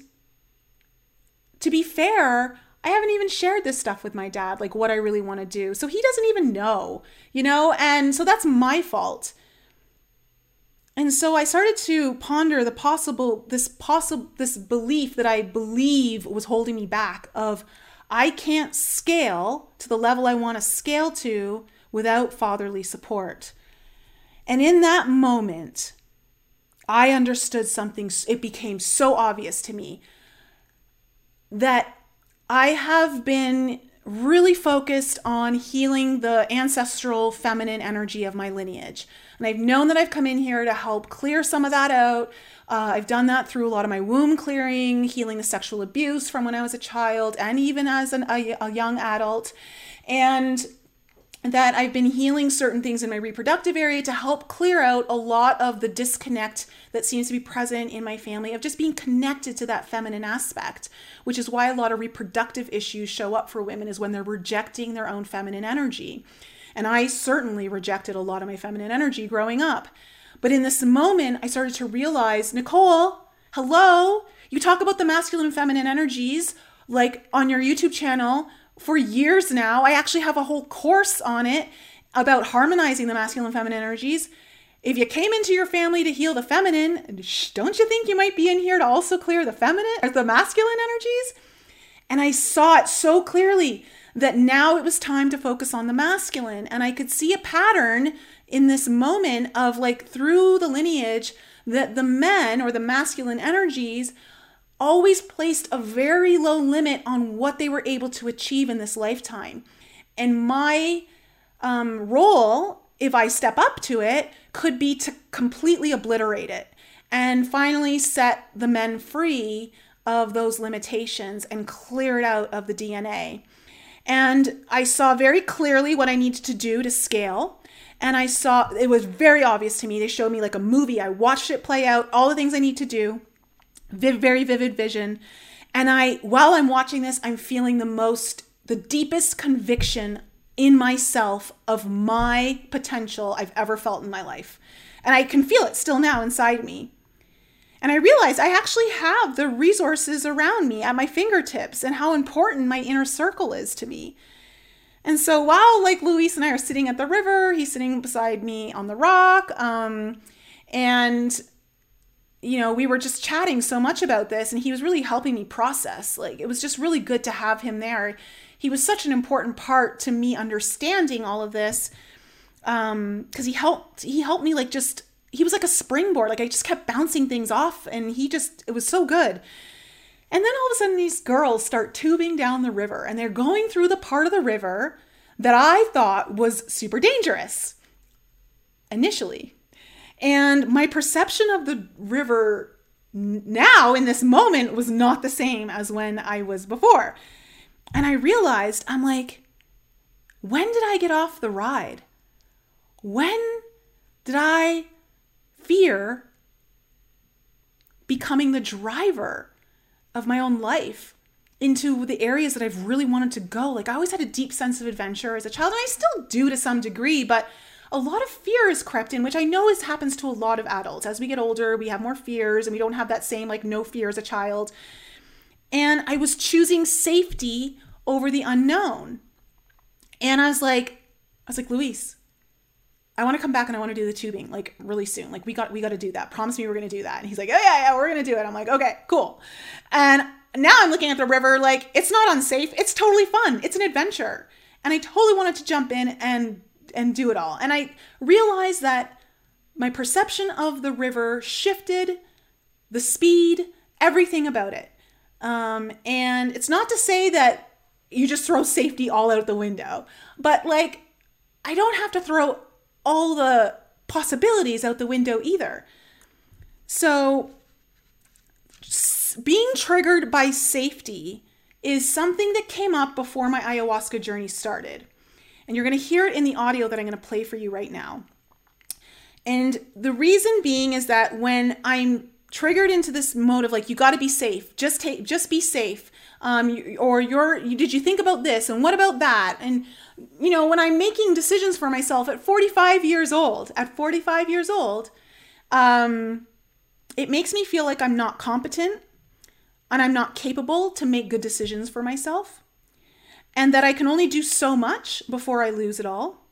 to be fair, I haven't even shared this stuff with my dad, like what I really want to do. So he doesn't even know, you know? And so that's my fault. And so I started to ponder the possible this possible this belief that I believe was holding me back of I can't scale to the level I want to scale to without fatherly support. And in that moment, I understood something it became so obvious to me that I have been really focused on healing the ancestral feminine energy of my lineage. And I've known that I've come in here to help clear some of that out. Uh, I've done that through a lot of my womb clearing, healing the sexual abuse from when I was a child and even as an, a, a young adult. And that I've been healing certain things in my reproductive area to help clear out a lot of the disconnect that seems to be present in my family of just being connected to that feminine aspect, which is why a lot of reproductive issues show up for women is when they're rejecting their own feminine energy. And I certainly rejected a lot of my feminine energy growing up. But in this moment, I started to realize, Nicole, hello, you talk about the masculine and feminine energies like on your YouTube channel for years now. I actually have a whole course on it about harmonizing the masculine and feminine energies. If you came into your family to heal the feminine, don't you think you might be in here to also clear the feminine or the masculine energies? And I saw it so clearly that now it was time to focus on the masculine. And I could see a pattern in this moment of like through the lineage that the men or the masculine energies always placed a very low limit on what they were able to achieve in this lifetime. And my um, role, if I step up to it, could be to completely obliterate it and finally set the men free of those limitations and clear it out of the DNA. And I saw very clearly what I needed to do to scale. And I saw it was very obvious to me. They showed me like a movie. I watched it play out, all the things I need to do very vivid vision. And I, while I'm watching this, I'm feeling the most, the deepest conviction in myself of my potential I've ever felt in my life. And I can feel it still now inside me. And I realize I actually have the resources around me at my fingertips and how important my inner circle is to me. And so while like Luis and I are sitting at the river, he's sitting beside me on the rock. Um, and you know, we were just chatting so much about this and he was really helping me process. Like it was just really good to have him there. He was such an important part to me understanding all of this. Um cuz he helped he helped me like just he was like a springboard. Like I just kept bouncing things off and he just it was so good. And then all of a sudden these girls start tubing down the river and they're going through the part of the river that I thought was super dangerous initially and my perception of the river now in this moment was not the same as when I was before. And I realized, I'm like, when did I get off the ride? When did I fear becoming the driver of my own life into the areas that I've really wanted to go? Like, I always had a deep sense of adventure as a child, and I still do to some degree, but a lot of fear has crept in, which I know is happens to a lot of adults. As we get older, we have more fears and we don't have that same like no fear as a child. And I was choosing safety over the unknown. And I was like, I was like, Luis, I want to come back and I want to do the tubing like really soon. Like we got we got to do that. Promise me we're gonna do that. And he's like, Oh yeah, yeah, we're gonna do it. I'm like, okay, cool. And now I'm looking at the river, like it's not unsafe, it's totally fun, it's an adventure. And I totally wanted to jump in and and do it all. And I realized that my perception of the river shifted, the speed, everything about it. Um, and it's not to say that you just throw safety all out the window, but like, I don't have to throw all the possibilities out the window either. So, being triggered by safety is something that came up before my ayahuasca journey started. And you're going to hear it in the audio that I'm going to play for you right now. And the reason being is that when I'm triggered into this mode of like you got to be safe, just take just be safe. Um, or you're you, did you think about this and what about that? And you know, when I'm making decisions for myself at 45 years old, at 45 years old, um, it makes me feel like I'm not competent and I'm not capable to make good decisions for myself, and that I can only do so much before I lose it all.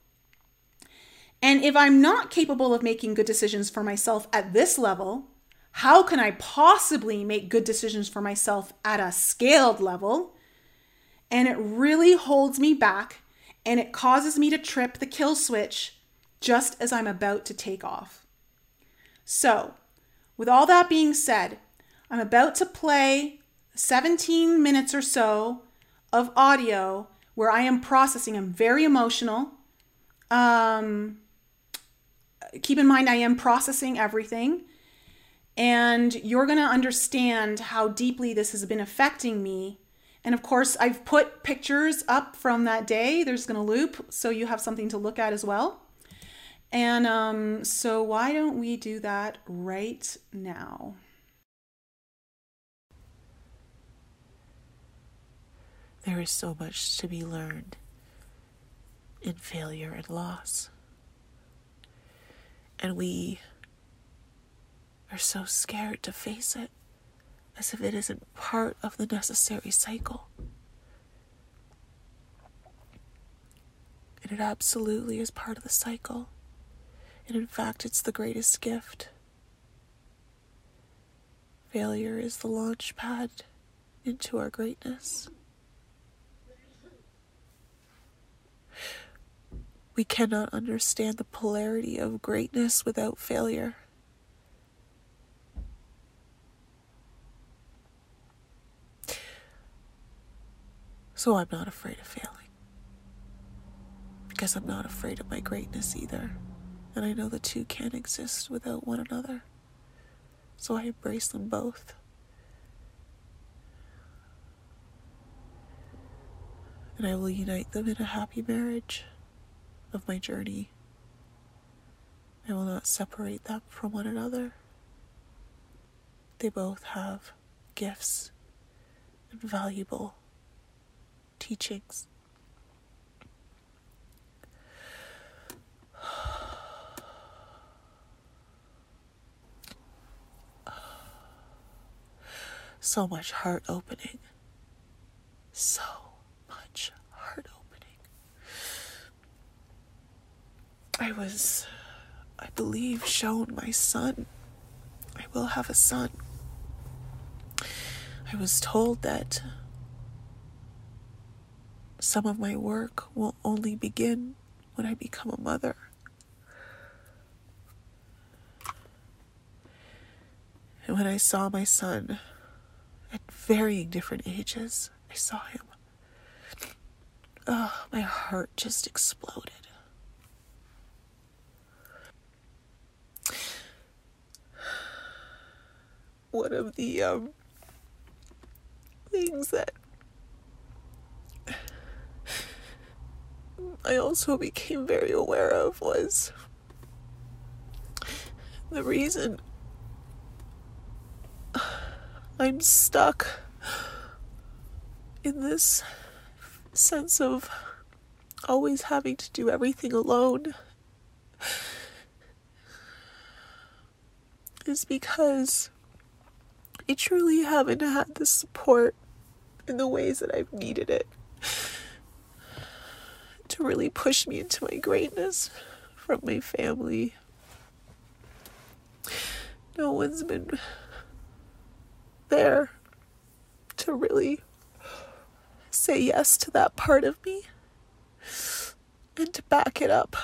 And if I'm not capable of making good decisions for myself at this level, how can I possibly make good decisions for myself at a scaled level? And it really holds me back and it causes me to trip the kill switch just as I'm about to take off. So, with all that being said, I'm about to play 17 minutes or so of audio where I am processing. I'm very emotional. Um, keep in mind, I am processing everything. And you're going to understand how deeply this has been affecting me. And of course, I've put pictures up from that day. There's going to loop, so you have something to look at as well. And um, so, why don't we do that right now? There is so much to be learned in failure and loss. And we are so scared to face it as if it isn't part of the necessary cycle. And it absolutely is part of the cycle. And in fact, it's the greatest gift. Failure is the launch pad into our greatness. We cannot understand the polarity of greatness without failure. So I'm not afraid of failing. Because I'm not afraid of my greatness either. And I know the two can't exist without one another. So I embrace them both. And I will unite them in a happy marriage of my journey. I will not separate them from one another. They both have gifts and valuable teachings. [SIGHS] So much heart opening. So much heart opening. I was, I believe, shown my son. I will have a son. I was told that some of my work will only begin when I become a mother. And when I saw my son at varying different ages, I saw him. Oh, my heart just exploded. One of the um, things that I also became very aware of was the reason I'm stuck in this sense of always having to do everything alone is because I truly haven't had the support in the ways that I've needed it to really push me into my greatness from my family. No one's been there to really say yes to that part of me. And to back it up,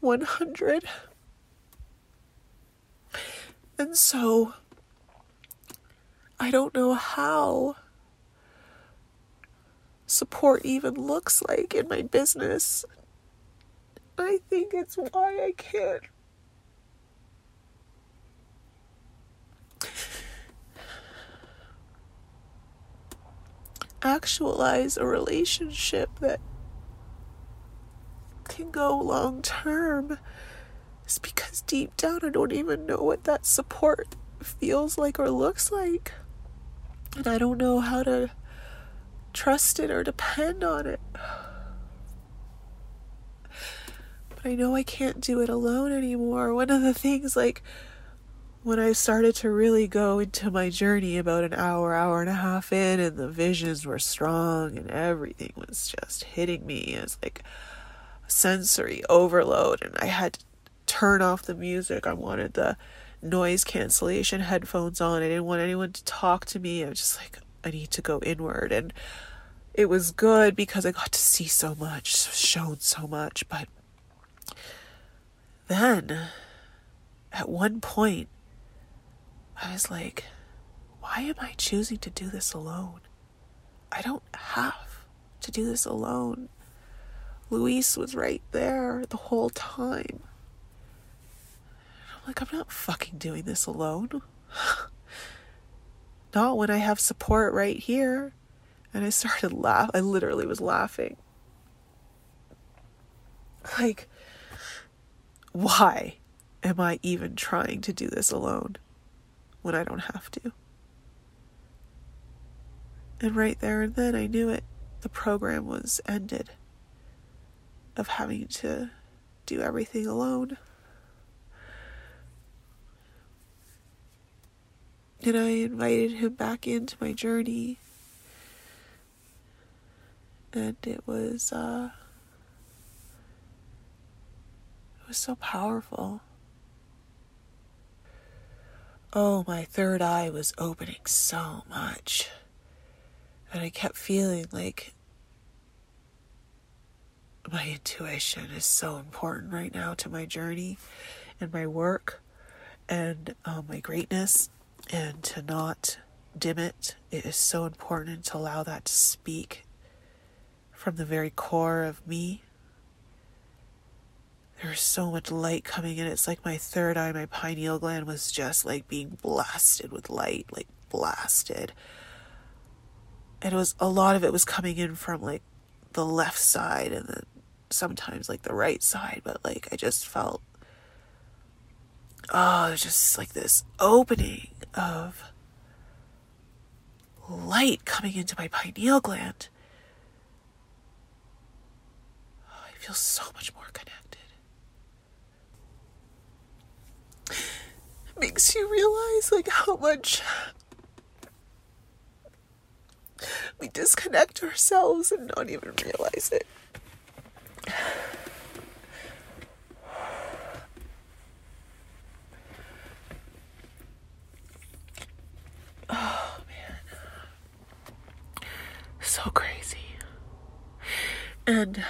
100. And so, I don't know how support even looks like in my business. I think it's why I can't actualize a relationship that can go long term is because deep down I don't even know what that support feels like or looks like. And I don't know how to trust it or depend on it. But I know I can't do it alone anymore. One of the things, like, when I started to really go into my journey about an hour, hour and a half in, and the visions were strong and everything was just hitting me as like sensory overload, and I had to turn off the music. I wanted the noise cancellation headphones on. I didn't want anyone to talk to me. I was just like, I need to go inward. And it was good because I got to see so much, shown so much. But then, at one point, I was like, why am I choosing to do this alone? I don't have to do this alone. Luis was right there the whole time. Like, I'm not fucking doing this alone. [SIGHS] not when I have support right here. And I started laugh. I literally was laughing. Like, why am I even trying to do this alone? when I don't have to. And right there and then I knew it. The program was ended of having to do everything alone. And I invited him back into my journey. And it was, uh, it was so powerful oh, my third eye was opening so much. And I kept feeling like my intuition is so important right now to my journey and my work and um, my greatness, and to not dim it. It is so important to allow that to speak from the very core of me there was so much light coming in. It's like my third eye, my pineal gland was just like being blasted with light, like blasted. And it was a lot of it was coming in from like the left side and then sometimes like the right side, but like I just felt oh, it was just like this opening of light coming into my pineal gland. Oh, I feel so much more connected. makes you realize like how much we disconnect ourselves and don't even realize it. Oh man. So crazy. And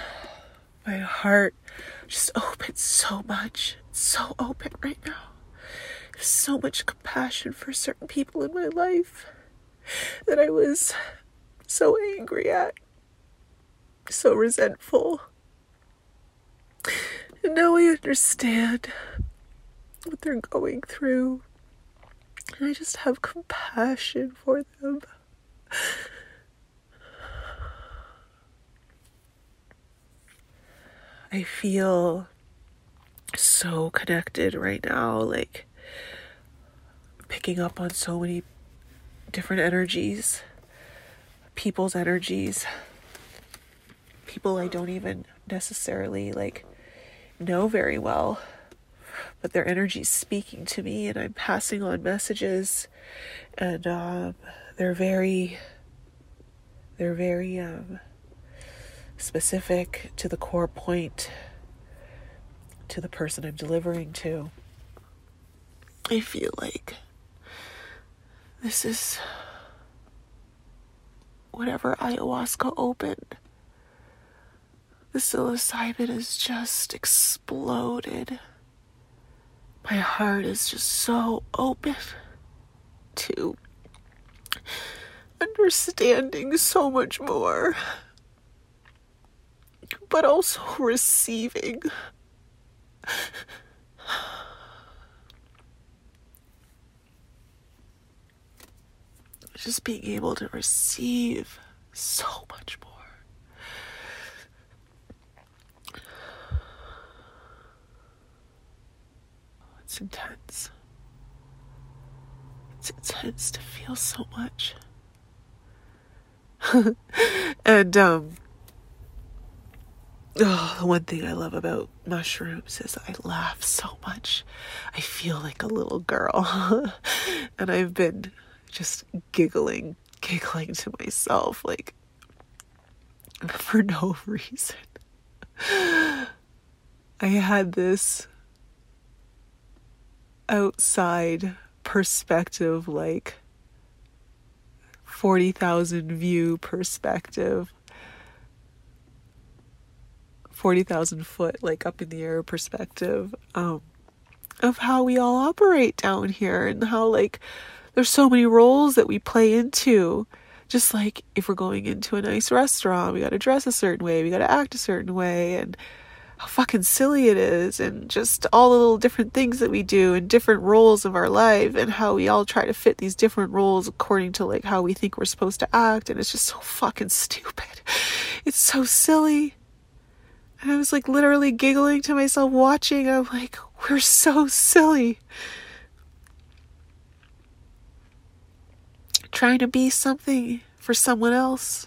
my heart just opens so much. So open right now so much compassion for certain people in my life that I was so angry at, so resentful. And now I understand what they're going through. And I just have compassion for them. I feel so connected right now. Like, picking up on so many different energies, people's energies, people I don't even necessarily like know very well, but their energy's speaking to me, and I'm passing on messages, and um, they're very, they're very um, specific to the core point, to the person I'm delivering to. I feel like this is whatever ayahuasca opened. the psilocybin has just exploded. My heart is just so open to understanding so much more, but also receiving. Just being able to receive so much more. It's intense. It's intense to feel so much. [LAUGHS] and um oh, the one thing I love about mushrooms is I laugh so much. I feel like a little girl. [LAUGHS] and I've been just giggling, giggling to myself like for no [LAUGHS] reason. I had this outside perspective, like 40,000 view perspective, 40,000 foot, like up in the air perspective, um, of how we all operate down here and how, like, there's so many roles that we play into. Just like if we're going into a nice restaurant, we gotta dress a certain way, we gotta act a certain way, and how fucking silly it is and just all the little different things that we do and different roles of our life and how we all try to fit these different roles according to like how we think we're supposed to act and it's just so fucking [LAUGHS] stupid. It's so silly. And I was like literally giggling to myself watching. I'm like, we're so silly. Trying to be something for someone else.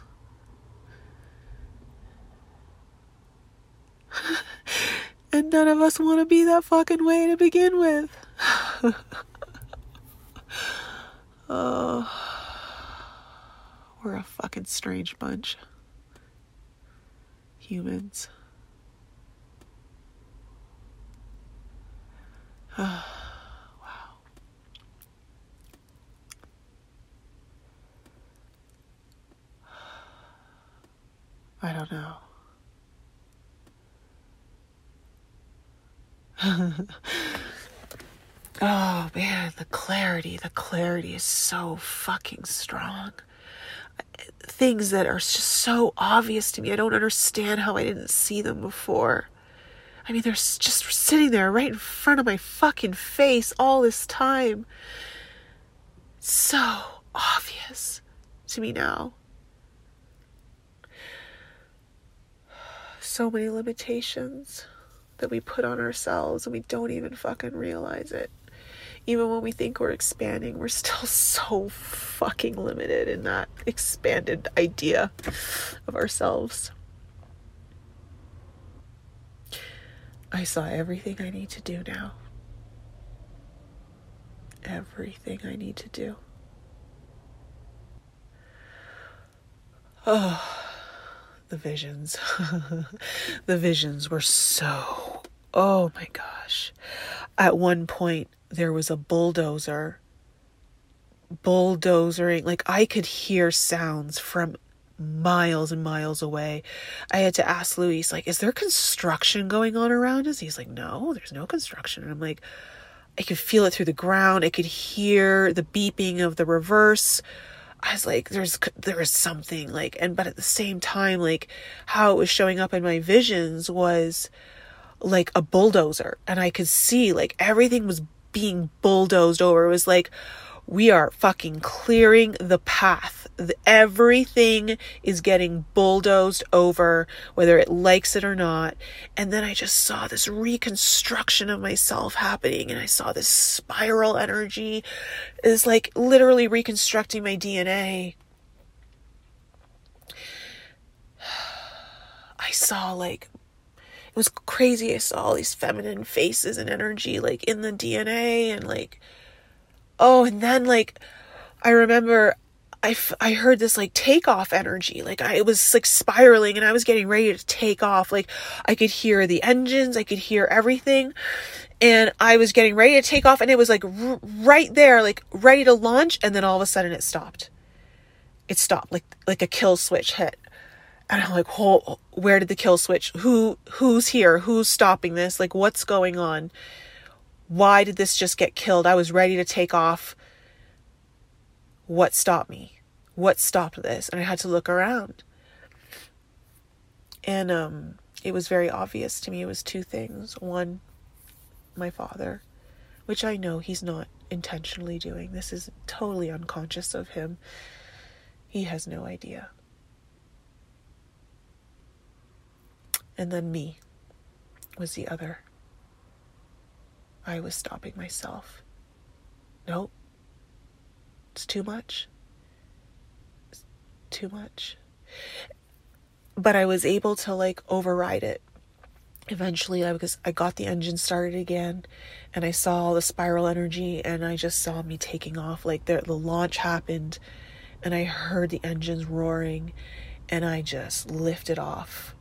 [LAUGHS] and none of us want to be that fucking way to begin with. [LAUGHS] oh, we're a fucking strange bunch. Humans. Wow. [SIGHS] I don't know. [LAUGHS] oh man, the clarity, the clarity is so fucking strong. Things that are just so obvious to me. I don't understand how I didn't see them before. I mean, they're just sitting there right in front of my fucking face all this time. So obvious to me now. So many limitations that we put on ourselves and we don't even fucking realize it. Even when we think we're expanding, we're still [LAUGHS] so fucking limited in that expanded idea of ourselves. I saw everything I need to do now. Everything I need to do. Oh [SIGHS] the visions. [LAUGHS] the visions were so, oh my gosh. At one point, there was a bulldozer bulldozering. Like I could hear sounds from miles and miles away. I had to ask Luis, like, is there construction going on around us? He's like, no, there's no construction. And I'm like, I could feel it through the ground. I could hear the beeping of the reverse. I was like, there's, there is something like, and, but at the same time, like how it was showing up in my visions was like a bulldozer. And I could see like everything was being bulldozed over. It was like, we are fucking clearing the path. Everything is getting bulldozed over, whether it likes it or not. And then I just saw this reconstruction of myself happening, and I saw this spiral energy is like literally reconstructing my DNA. [SIGHS] I saw like it was crazy. I saw all these feminine faces and energy like in the DNA and like oh, and then like I remember I, f- I heard this like takeoff energy. Like I it was like spiraling and I was getting ready to take off. Like I could hear the engines, I could hear everything. And I was getting ready to take off and it was like r- right there, like ready to launch. And then all of a sudden it stopped. It stopped like, like a kill switch hit. and I'm like, where did the kill switch? Who who's here? Who's stopping this? Like what's going on? Why did this just get killed? I was ready to take off. What stopped me? What stopped this? And I had to look around. And um it was very obvious to me it was two things. One, my father, which I know he's not intentionally doing. This is totally unconscious of him. He has no idea. And then me was the other. I was stopping myself. Nope. It's too much. It's too much. But I was able to like override it. Eventually, I because I got the engine started again, and I saw the spiral energy, and I just saw me taking off. Like the the launch happened, and I heard the engines roaring, and I just lifted off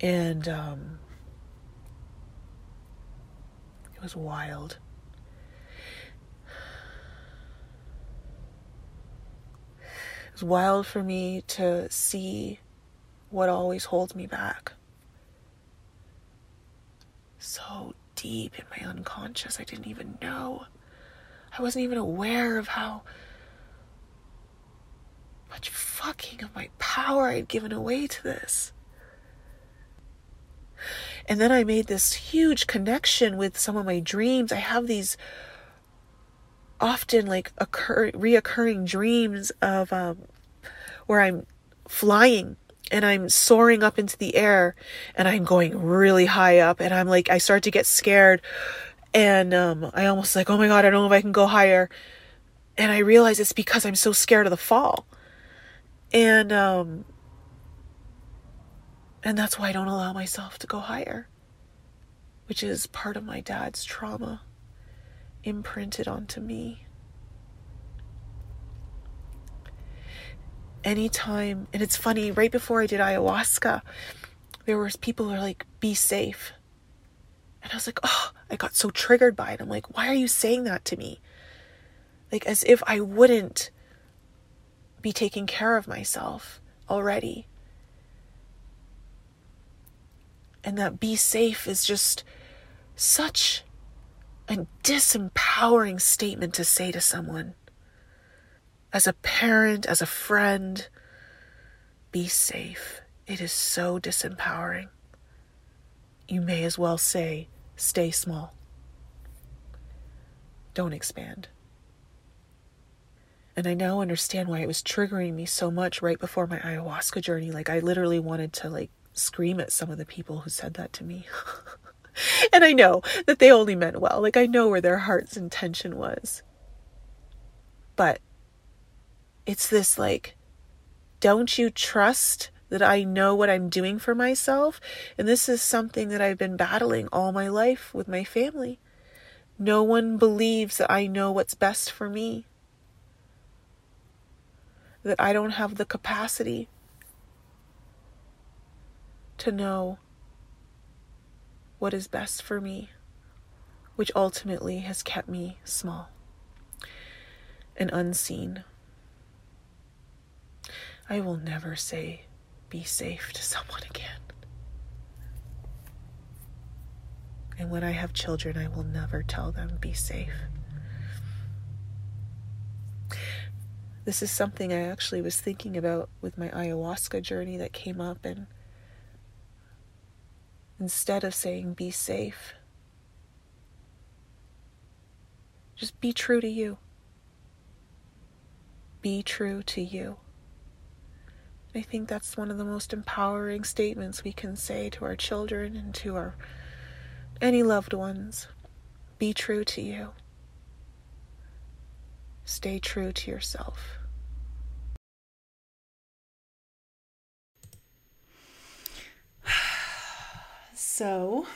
and um, it was wild. It was wild for me to see what always holds me back. So deep in my unconscious, I didn't even know. I wasn't even aware of how much fucking of my power I'd given away to this. And then I made this huge connection with some of my dreams. I have these often like occur reoccurring dreams of um, where I'm flying and I'm soaring up into the air and I'm going really high up and I'm like I start to get scared and um, I almost like oh my god I don't know if I can go higher and I realize it's because I'm so scared of the fall and um, and that's why I don't allow myself to go higher, which is part of my dad's trauma imprinted onto me. Anytime, and it's funny, right before I did ayahuasca, there was people who were like, be safe. And I was like, oh, I got so triggered by it. I'm like, why are you saying that to me? Like, as if I wouldn't be taking care of myself already and that be safe is just such a disempowering statement to say to someone. As a parent, as a friend, be safe. It is so disempowering. You may as well say, stay small. Don't expand. And I now understand why it was triggering me so much right before my ayahuasca journey. Like I literally wanted to like scream at some of the people who said that to me. [LAUGHS] and I know that they only meant well. Like, I know where their heart's intention was. But it's this like, don't you trust that I know what I'm doing for myself? And this is something that I've been battling all my life with my family. No one believes that I know what's best for me, that I don't have the capacity to know what is best for me, which ultimately has kept me small and unseen. I will never say, be safe to someone again. And when I have children, I will never tell them, be safe. This is something I actually was thinking about with my ayahuasca journey that came up, and instead of saying be safe. Just be true to you. Be true to you. I think that's one of the most empowering statements we can say to our children and to our any loved ones. Be true to you. Stay true to yourself. So,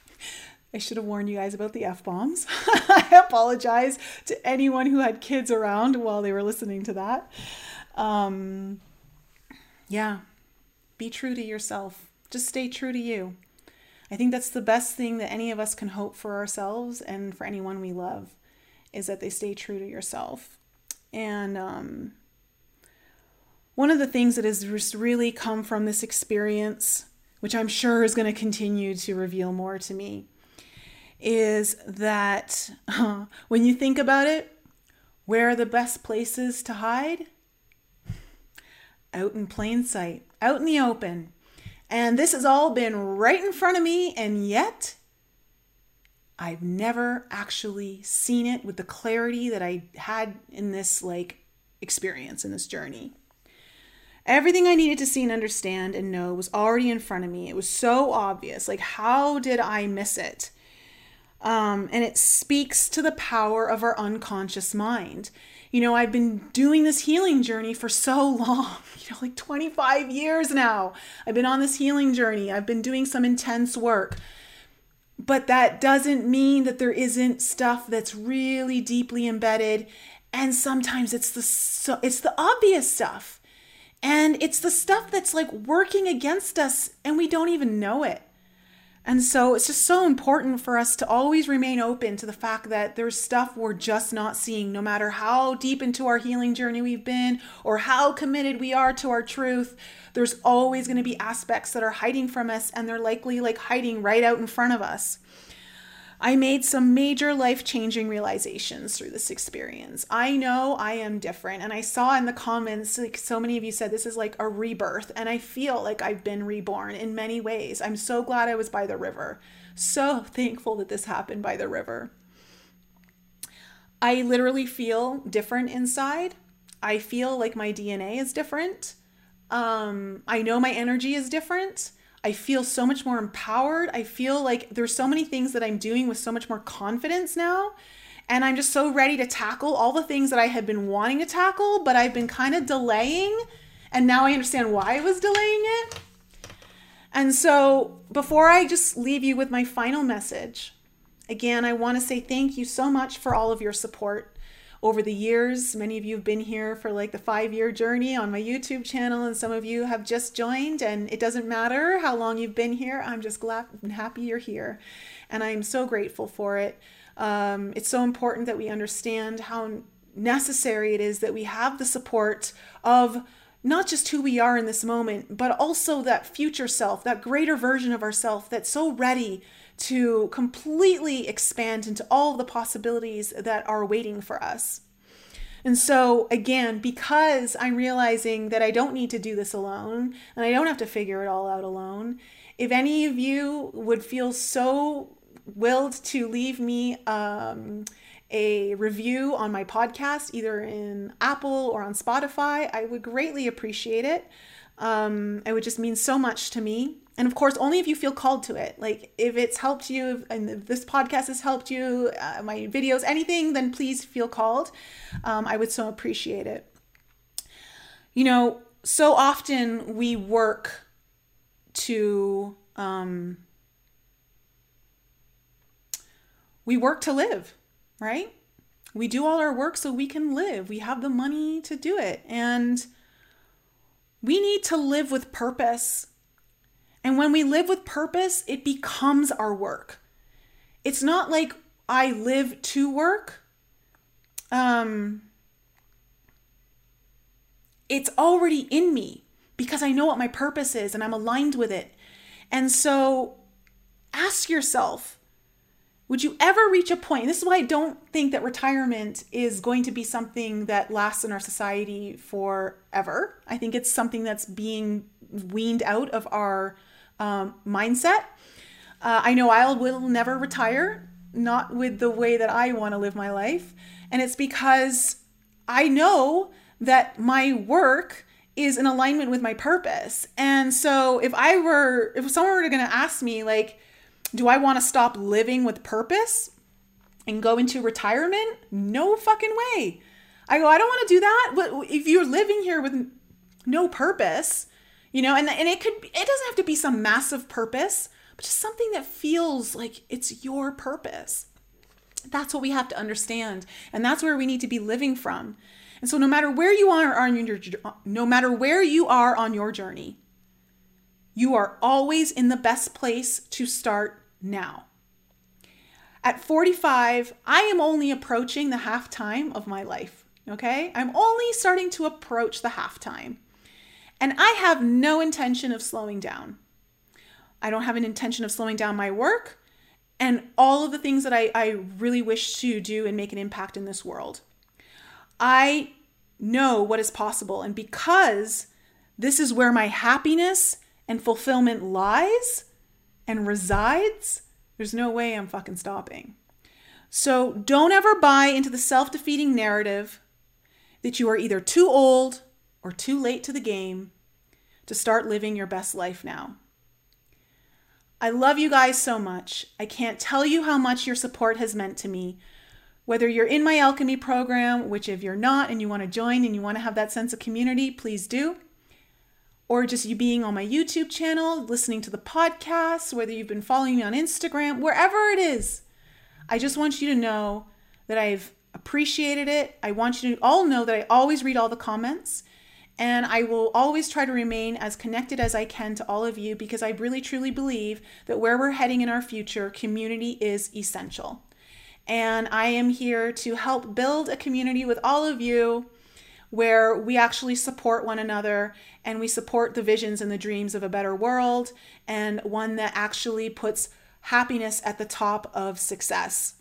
[LAUGHS] I should have warned you guys about the F bombs. [LAUGHS] I apologize to anyone who had kids around while they were listening to that. Um, yeah, be true to yourself. Just stay true to you. I think that's the best thing that any of us can hope for ourselves and for anyone we love is that they stay true to yourself. And um, one of the things that has really come from this experience, which I'm sure is going to continue to reveal more to me, is that uh, when you think about it, where are the best places to hide? Out in plain sight, out in the open. And this has all been right in front of me, and yet I've never actually seen it with the clarity that I had in this like experience in this journey. Everything I needed to see and understand and know was already in front of me. It was so obvious. Like, how did I miss it? Um, and it speaks to the power of our unconscious mind. You know, I've been doing this healing journey for so [LAUGHS] long, you know, like 25 years now. I've been on this healing journey. I've been doing some intense work. But that doesn't mean that there isn't stuff that's really deeply embedded and sometimes it's the so, it's the obvious stuff. And it's the stuff that's like working against us and we don't even know it. And so it's just so important for us to always remain open to the fact that there's stuff we're just not seeing, no matter how deep into our healing journey we've been or how committed we are to our truth. There's always going to be aspects that are hiding from us, and they're likely like hiding right out in front of us. I made some major life changing realizations through this experience. I know I am different. And I saw in the comments, like so many of you said, this is like a rebirth. And I feel like I've been reborn in many ways. I'm so glad I was by the river. So thankful that this happened by the river. I literally feel different inside. I feel like my DNA is different. Um, I know my energy is different. I feel so much more empowered. I feel like there's so many things that I'm doing with so much more confidence now. And I'm just so ready to tackle all the things that I had been wanting to tackle, but I've been kind of delaying. And now I understand why I was delaying it. And so, before I just leave you with my final message, again, I want to say thank you so much for all of your support over the years. Many of you have been here for like the five year journey on my YouTube channel, and some of you have just joined. And it doesn't matter how long you've been here, I'm just glad and happy you're here. And I'm so grateful for it. Um, it's so important that we understand how necessary it is that we have the support of not just who we are in this moment, but also that future self, that greater version of ourself that's so ready to completely expand into all the possibilities that are waiting for us. And so, again, because I'm realizing that I don't need to do this alone and I don't have to figure it all out alone, if any of you would feel so willed to leave me um, a review on my podcast, either in Apple or on Spotify, I would greatly appreciate it. Um, it would just mean so much to me and of course only if you feel called to it. Like if it's helped you and if this podcast has helped you uh, my videos anything then please feel called. Um, i would so appreciate it. You know so often we work to um, we work to live right? We do all our work so we can live. We have the money to do it. And we need to live with purpose and when we live with purpose, it becomes our work. It's not like I live to work. Um, it's already in me because I know what my purpose is and I'm aligned with it. And so ask yourself would you ever reach a point? This is why I don't think that retirement is going to be something that lasts in our society forever. I think it's something that's being weaned out of our um, mindset. Uh, I know I will never retire, not with the way that I want to live my life. And it's because I know that my work is in alignment with my purpose. And so if I were, if someone were going to ask me, like, do I want to stop living with purpose and go into retirement? No fucking way. I go, I don't want to do that. But if you're living here with no purpose, you know and and it could it doesn't have to be some massive purpose but just something that feels like it's your purpose. That's what we have to understand and that's where we need to be living from. And so no matter where you are on your no matter where you are on your journey you are always in the best place to start now. At 45 i am only approaching the half time of my life okay? I'm only starting to approach the half time And I have no intention of slowing down. I don't have an intention of slowing down my work and all of the things that I, I really wish to do and make an impact in this world. I know what is possible. And because this is where my happiness and fulfillment lies and resides, there's no way I'm fucking stopping. So don't ever buy into the self defeating narrative that you are either too old or too late to the game to start living your best life now. I love you guys so much. I can't tell you how much your support has meant to me. Whether you're in my Alcheme program, which if you're not and you want to join and you want to have that sense of community, please do. Or just you being on my YouTube channel, listening to the podcast, whether you've been following me on Instagram, wherever it is. I just want you to know that I've appreciated it. I want you to all know that I always read all the comments and I will always try to remain as connected as I can to all of you because I really truly believe that where we're heading in our future, community is essential. And I am here to help build a community with all of you where we actually support one another and we support the visions and the dreams of a better world and one that actually puts happiness at the top of success.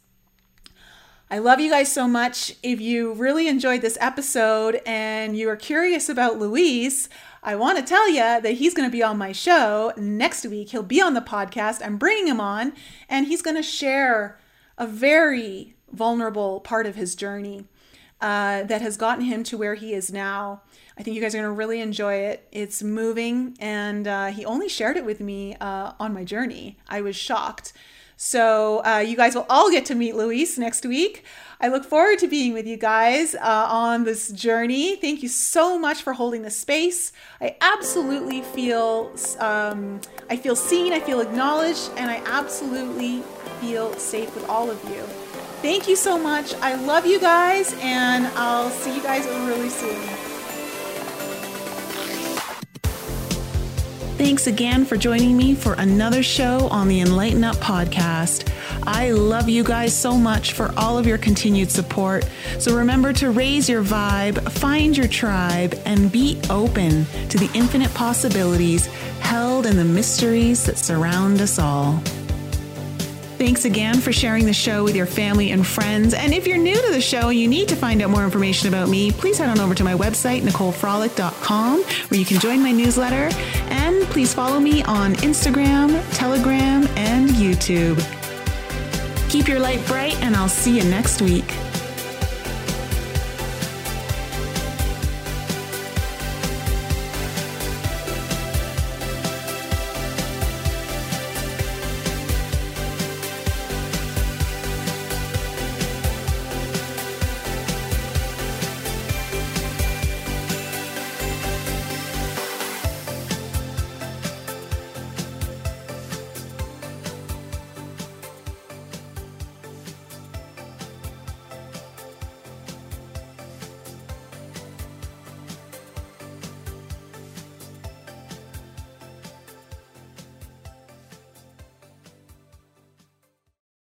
I love you guys so much. If you really enjoyed this episode and you are curious about Luis, I want to tell you that he's going to be on my show next week. He'll be on the podcast. I'm bringing him on, and he's going to share a very vulnerable part of his journey uh, that has gotten him to where he is now. I think you guys are going to really enjoy it. It's moving, and uh, he only shared it with me uh, on my journey. I was shocked. So uh, you guys will all get to meet Luis next week. I look forward to being with you guys uh, on this journey. Thank you so much for holding the space. I absolutely feel um, I feel seen, I feel acknowledged, and I absolutely feel safe with all of you. Thank you so much. I love you guys, and I'll see you guys really soon. Thanks again for joining me for another show on the Enlighten Up podcast. I love you guys so much for all of your continued support. So remember to raise your vibe, find your tribe, and be open to the infinite possibilities held in the mysteries that surround us all. Thanks again for sharing the show with your family and friends. And if you're new to the show and you need to find out more information about me, please head on over to my website, NicoleFrolick.com, where you can join my newsletter. And please follow me on Instagram, Telegram, and YouTube. Keep your light bright, and I'll see you next week.